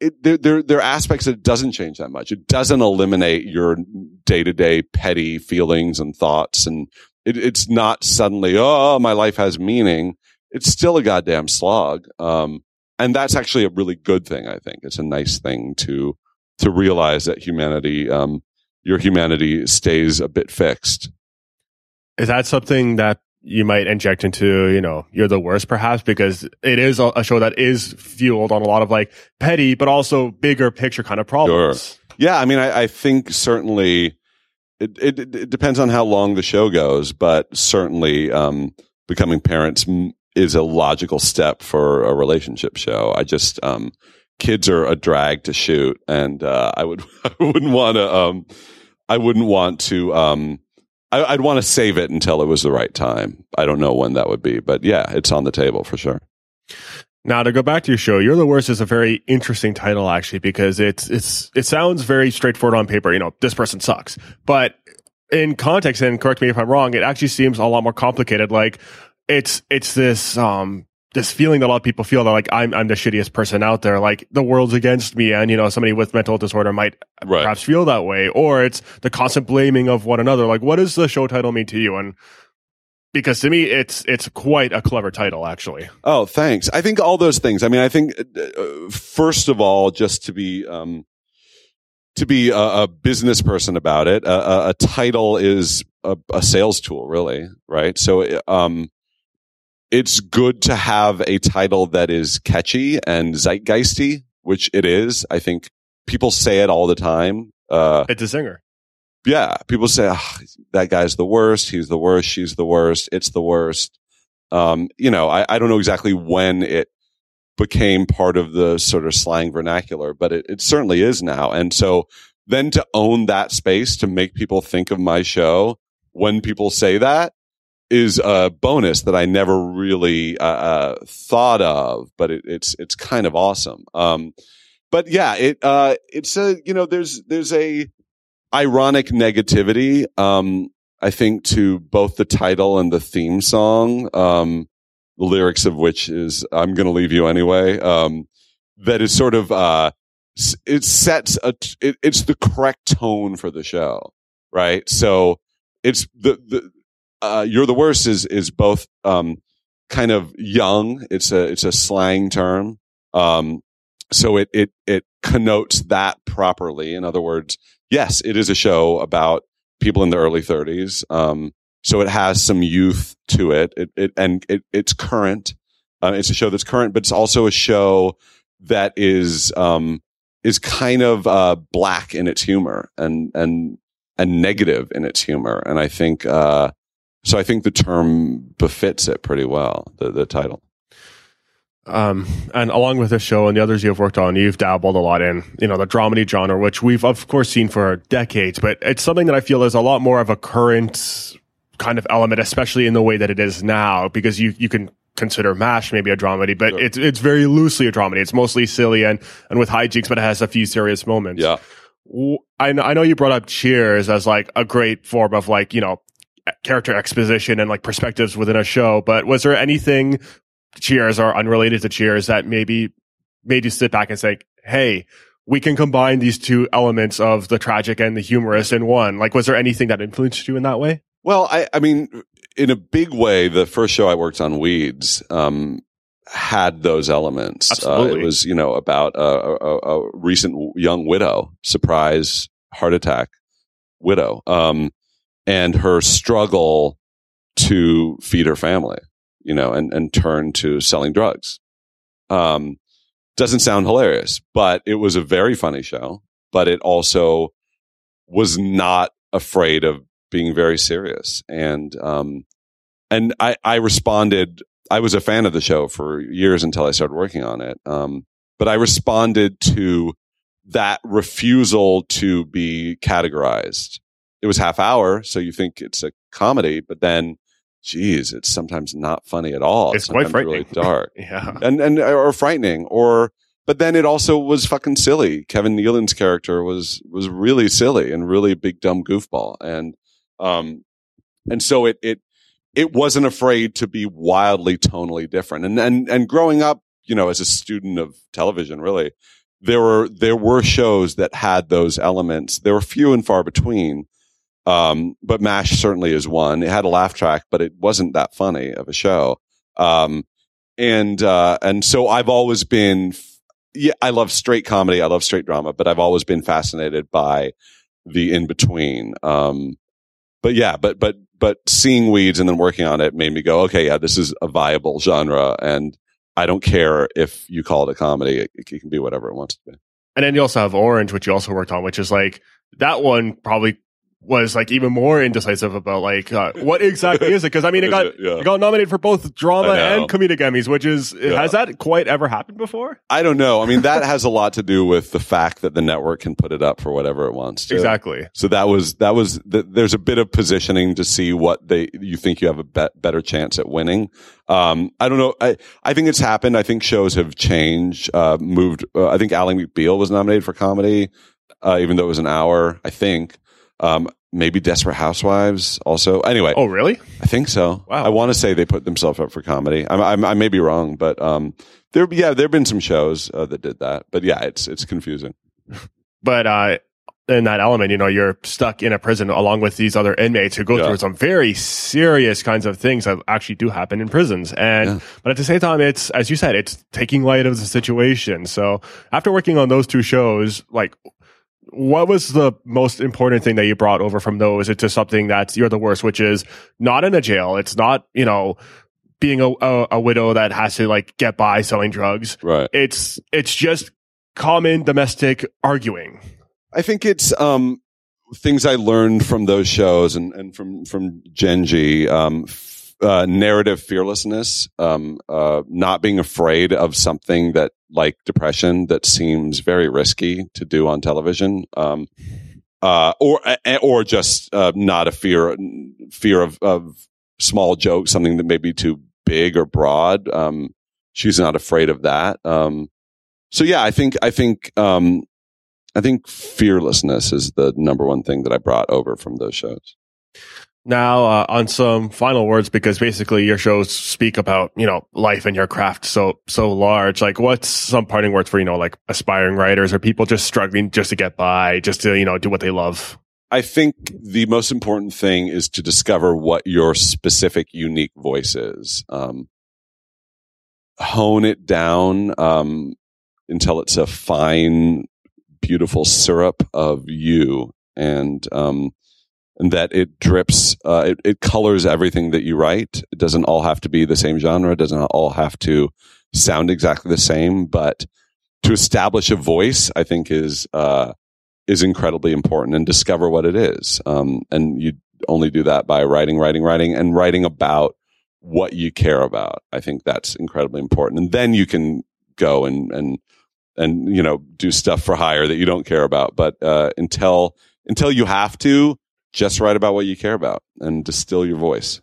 it, there, there, there are aspects that doesn't change that much. It doesn't eliminate your day to day petty feelings and thoughts. And it, it's not suddenly, oh, my life has meaning. It's still a goddamn slog. Um, and that's actually a really good thing. I think it's a nice thing to, to realize that humanity, um, your humanity stays a bit fixed.
Is that something that you might inject into, you know, you're the worst perhaps because it is a, show that is fueled on a lot of like petty, but also bigger picture kind of problems.
Sure. Yeah. I mean, I, I think certainly it, it, it, depends on how long the show goes, but certainly, um, becoming parents is a logical step for a relationship show. I just, um, kids are a drag to shoot and, uh, I would, I wouldn't want to, um, I wouldn't want to, um, I, would want to save it until it was the right time. I don't know when that would be, but yeah, it's on the table for sure.
Now to go back to your show, "You're the Worst" is a very interesting title actually because it's it's it sounds very straightforward on paper. You know, this person sucks, but in context, and correct me if I'm wrong, it actually seems a lot more complicated. Like it's it's this um this feeling that a lot of people feel that like I'm I'm the shittiest person out there, like the world's against me, and you know somebody with mental disorder might right. perhaps feel that way, or it's the constant blaming of one another. Like, what does the show title mean to you? And because to me, it's it's quite a clever title, actually.
Oh, thanks. I think all those things. I mean, I think uh, first of all, just to be um, to be a, a business person about it, a, a title is a, a, sales tool, really, right? So, um, it's good to have a title that is catchy and zeitgeisty, which it is. I think people say it all the time.
Uh, it's a singer.
Yeah. People say, oh, that guy's the worst. He's the worst. She's the worst. It's the worst. Um, you know, I, I don't know exactly when it became part of the sort of slang vernacular, but it, it certainly is now. And so then to own that space to make people think of my show when people say that is a bonus that I never really uh, uh, thought of, but it, it's it's kind of awesome. Um, but yeah, it uh, it's a you know there's there's a ironic negativity. Um, I think to both the title and the theme song, um, the lyrics of which is "I'm going to leave you anyway." Um, that is sort of uh, it sets a it, it's the correct tone for the show, right? So it's the the uh, "You're the Worst" is is both um, kind of young. It's a it's a slang term, um, so it it it connotes that properly. In other words, yes, it is a show about people in the early 30s. Um, so it has some youth to it. It, it and it, it's current. Uh, it's a show that's current, but it's also a show that is um, is kind of uh, black in its humor and and and negative in its humor. And I think uh, so I think the term befits it pretty well, the, the title.
Um, and along with this show and the others you've worked on, you've dabbled a lot in, you know, the dramedy genre, which we've of course seen for decades, but it's something that I feel is a lot more of a current kind of element, especially in the way that it is now, because you, you can consider MASH maybe a dramedy, but sure. it's, it's very loosely a dramedy. It's mostly silly and, and with hijinks, but it has a few serious moments.
Yeah.
I know, I know you brought up Cheers as like a great form of like, you know, character exposition and like perspectives within a show. But was there anything Cheers or unrelated to Cheers that maybe made you sit back and say, "Hey, we can combine these two elements of the tragic and the humorous in one"? Like, was there anything that influenced you in that way?
Well, I, I mean, in a big way, the first show I worked on, Weeds, um, had those elements. Uh, it was, you know, about a, a, a, recent young widow, surprise heart attack widow. Um, and her struggle to feed her family, you know, and, and turn to selling drugs. Um, doesn't sound hilarious, but it was a very funny show, but it also was not afraid of being very serious. And, um, and I, I responded, I was a fan of the show for years until I started working on it. Um, but I responded to that refusal to be categorized it was half hour, so you think it's a comedy, but then, geez, it's sometimes not funny at all.
It's quite frightening, really
dark,
yeah,
and and or frightening, or but then it also was fucking silly. Kevin Nealon's character was was really silly and really big dumb goofball, and um, and so it it it wasn't afraid to be wildly tonally different, and and and growing up, you know, as a student of television, really there were there were shows that had those elements. There were few and far between. Um, but MASH certainly is one. It had a laugh track, but it wasn't that funny of a show. Um, and uh, and so I've always been yeah, I love straight comedy, I love straight drama, but I've always been fascinated by the in between. Um, but yeah, but but but seeing weeds and then working on it made me go, okay, yeah, this is a viable genre, and I don't care if you call it a comedy; it, it can be whatever it wants to be.
And then you also have Orange, which you also worked on, which is like that one probably was like even more indecisive about like uh, what exactly is it? Because I mean, it got
it? Yeah.
it got nominated for both drama and comedic Emmys, which is
Yeah.
has that quite ever happened before?
I don't know. I mean, that has a lot to do with the fact that the network can put it up for whatever it wants to.
Exactly.
So that was that was th- there's a bit of positioning to see what they you think you have a bet, better chance at winning. Um, I don't know. I I think it's happened. I think shows have changed, uh, moved. Uh, I think Ally McBeal was nominated for comedy, uh, even though it was an hour. I think. Um, maybe Desperate Housewives also. Anyway,
Oh, really?
I think so.
Wow.
I want to say they put themselves up for comedy. I'm, I'm, I may be wrong, but um, there, yeah, there have been some shows uh, that did that. But yeah, it's it's confusing.
But uh, in that element, you know, you're stuck in a prison along with these other inmates who go
Yeah.
through some very serious kinds of things that actually do happen in prisons. And
Yeah.
but at the same time, it's as you said, it's taking light of the situation. So after working on those two shows, like. What was the most important thing that you brought over from those into something that's you're the worst, which is not in a jail. It's not, you know, being a, a, a widow that has to like get by selling drugs.
Right.
It's, it's just common domestic arguing.
I think it's um, things I learned from those shows and, and from from Genji. Um, uh, narrative fearlessness, um, uh, not being afraid of something that like depression that seems very risky to do on television, um, uh, or or just uh, not a fear fear of, of small jokes, something that may be too big or broad. Um, she's not afraid of that. Um, so yeah, I think I think um, I think fearlessness is the number one thing that I brought over from those shows.
Now, uh, on some final words, because basically your shows speak about, you know, life and your craft so, so large. Like what's some parting words for, you know, like aspiring writers or people just struggling just to get by, just to, you know, do what they love?
I think the most important thing is to discover what your specific, unique voice is. Um, hone it down um, until it's a fine, beautiful syrup of you, and um, and that it drips, uh, it, it colors everything that you write. It doesn't all have to be the same genre. It doesn't all have to sound exactly the same, but to establish a voice, I think is uh, is incredibly important and discover what it is. Um, and you only do that by writing, writing, writing, and writing about what you care about. I think that's incredibly important. And then you can go and and and you know do stuff for hire that you don't care about. But uh, until until you have to, just write about what you care about and distill your voice.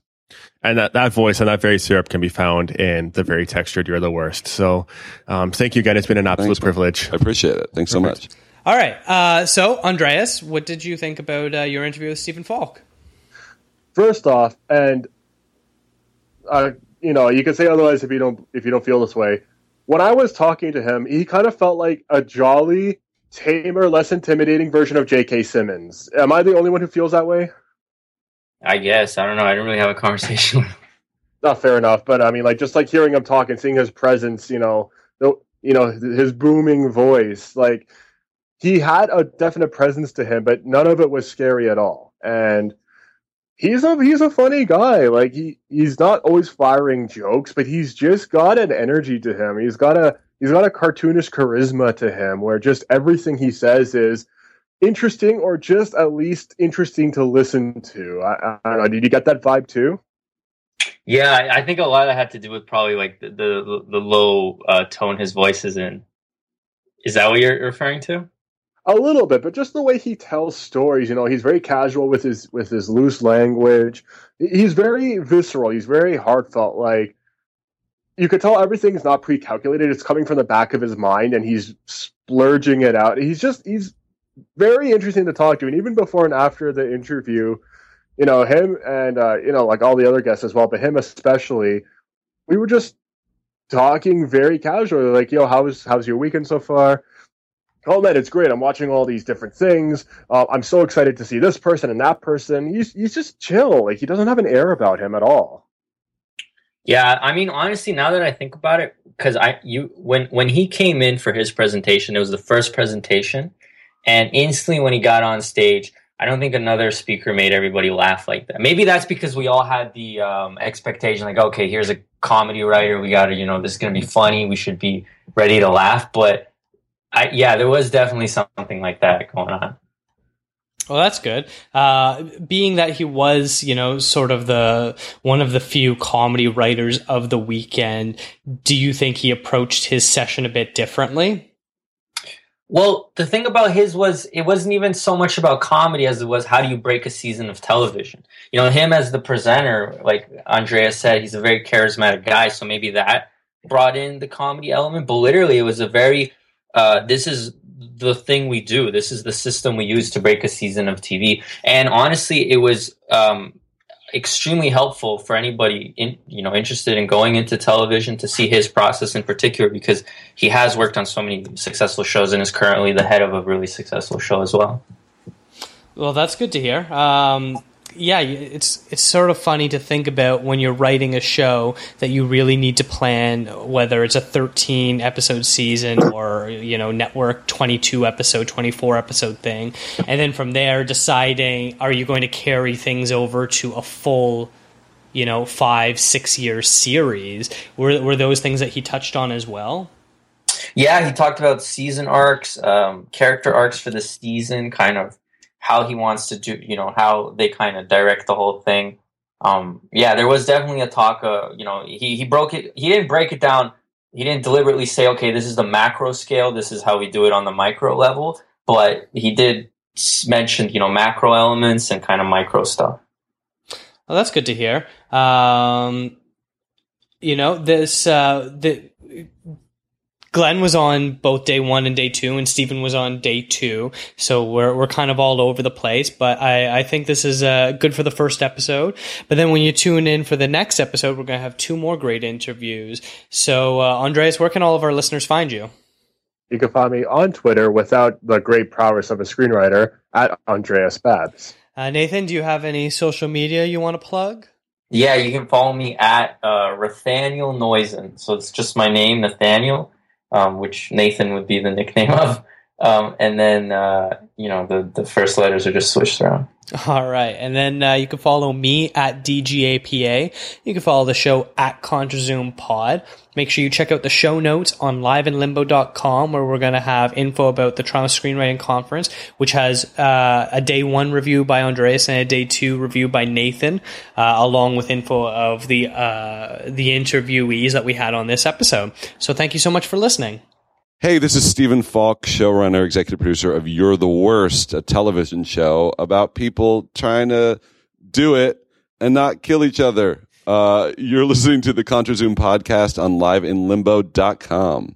And that, that voice and that very syrup can be found in the very textured You're the Worst. So, um, thank you again. It's been an absolute
Thanks,
privilege.
I appreciate it. Thanks so much.
All right. Uh, so, Andreas, what did you think about uh, your interview with Stephen Falk?
First off, and uh, you know, you can say otherwise if you don't if you don't feel this way. When I was talking to him, he kind of felt like a jolly, tamer, less intimidating version of J.K. Simmons. Am I the only one who feels that way?
I guess I don't know. I didn't really have a conversation.
Not fair enough, but I mean, like just like hearing him talk and seeing his presence, you know, the, you know, his booming voice, like he had a definite presence to him, but none of it was scary at all. And he's a he's a funny guy. Like he he's not always firing jokes, but he's just got an energy to him. He's got a he's got a cartoonish charisma to him, where just everything he says is interesting or just at least interesting to listen to. I, I don't know. Did you get that vibe too?
yeah, I, think a lot of that had to do with probably like the the, the low uh, tone his voice is in. Is that what you're referring to?
A little bit but just the way he tells stories you know he's very casual with his with his loose language. He's very visceral. He's very heartfelt. Like you could tell everything's not pre-calculated. It's coming from the back of his mind and he's splurging it out. He's just he's very interesting to talk to. And even before and after the interview you know him and uh you know like all the other guests as well but him especially we were just talking very casually like yo how's how's your weekend so far oh man, it's great. I'm watching all these different things. Uh, I'm so excited to see this person and that person. He's he's just chill. Like he doesn't have an air about him at all.
Yeah, I mean, honestly, now that I think about it, because I you when when he came in for his presentation, it was the first presentation, and instantly when he got on stage, I don't think another speaker made everybody laugh like that. Maybe that's because we all had the um, expectation, like, okay, here's a comedy writer, we got to, you know, this is going to be funny, we should be ready to laugh. But I, yeah, there was definitely something like that going on.
Well, that's good. Uh, being that he was, you know, sort of the one of the few comedy writers of the weekend, do you think he approached his session a bit differently?
Well, the thing about his was it wasn't even so much about comedy as it was how do you break a season of television. You know, him as the presenter, like Andrea said, he's a very charismatic guy, so maybe that brought in the comedy element. But literally, it was a very uh, this is the thing we do. This is the system we use to break a season of TV. And honestly, it was um, extremely helpful for anybody in, you know interested in going into television to see his process in particular because he has worked on so many successful shows and is currently the head of a really successful show as well.
Well, that's good to hear. Um, yeah, it's it's sort of funny to think about when you're writing a show that you really need to plan whether it's a 13 episode season or you know network 22 episode 24 episode thing. And then from there deciding are you going to carry things over to a full you know 5 6 year series? Were were those things that he touched on as well?
Yeah he talked about season arcs um, character arcs for the season kind of how he wants to do, you know, how they kind of direct the whole thing. Um, yeah, there was definitely a talk. Uh, you know, he he broke it. He didn't break it down. He didn't deliberately say, okay, this is the macro scale. This is how we do it on the micro level. But he did mention, you know, macro elements and kind of micro stuff.
Well, that's good to hear. Um, you know, this uh, the Glen was on both day one and day two, and Stephen was on day two. So we're we're kind of all over the place. But I, I think this is uh, good for the first episode. But then when you tune in for the next episode, we're going to have two more great interviews. So uh, Andreas, where can all of our listeners find you?
You can find me on Twitter without the great prowess of a screenwriter at Andreas Babs.
Uh, Nathan, do you have any social media you want to plug?
Yeah, you can follow me at uh, Nathaniel Noisen. So it's just my name, Nathaniel um, which Nathan would be the nickname of. Um, and then, uh, you know, the, the first letters are just switched around.
All right. And then uh, you can follow me at DGAPA. You can follow the show at ContraZoom Pod. Make sure you check out the show notes on liveinlimbo.com where we're going to have info about the Toronto Screenwriting Conference, which has uh, a day one review by Andreas and a day two review by Nathan, uh, along with info of the, uh, the interviewees that we had on this episode. So thank you so much for listening.
Hey, this is Stephen Falk, showrunner, executive producer of You're the Worst, a television show about people trying to do it and not kill each other. Uh, you're listening to the ContraZoom podcast on liveinlimbo.com.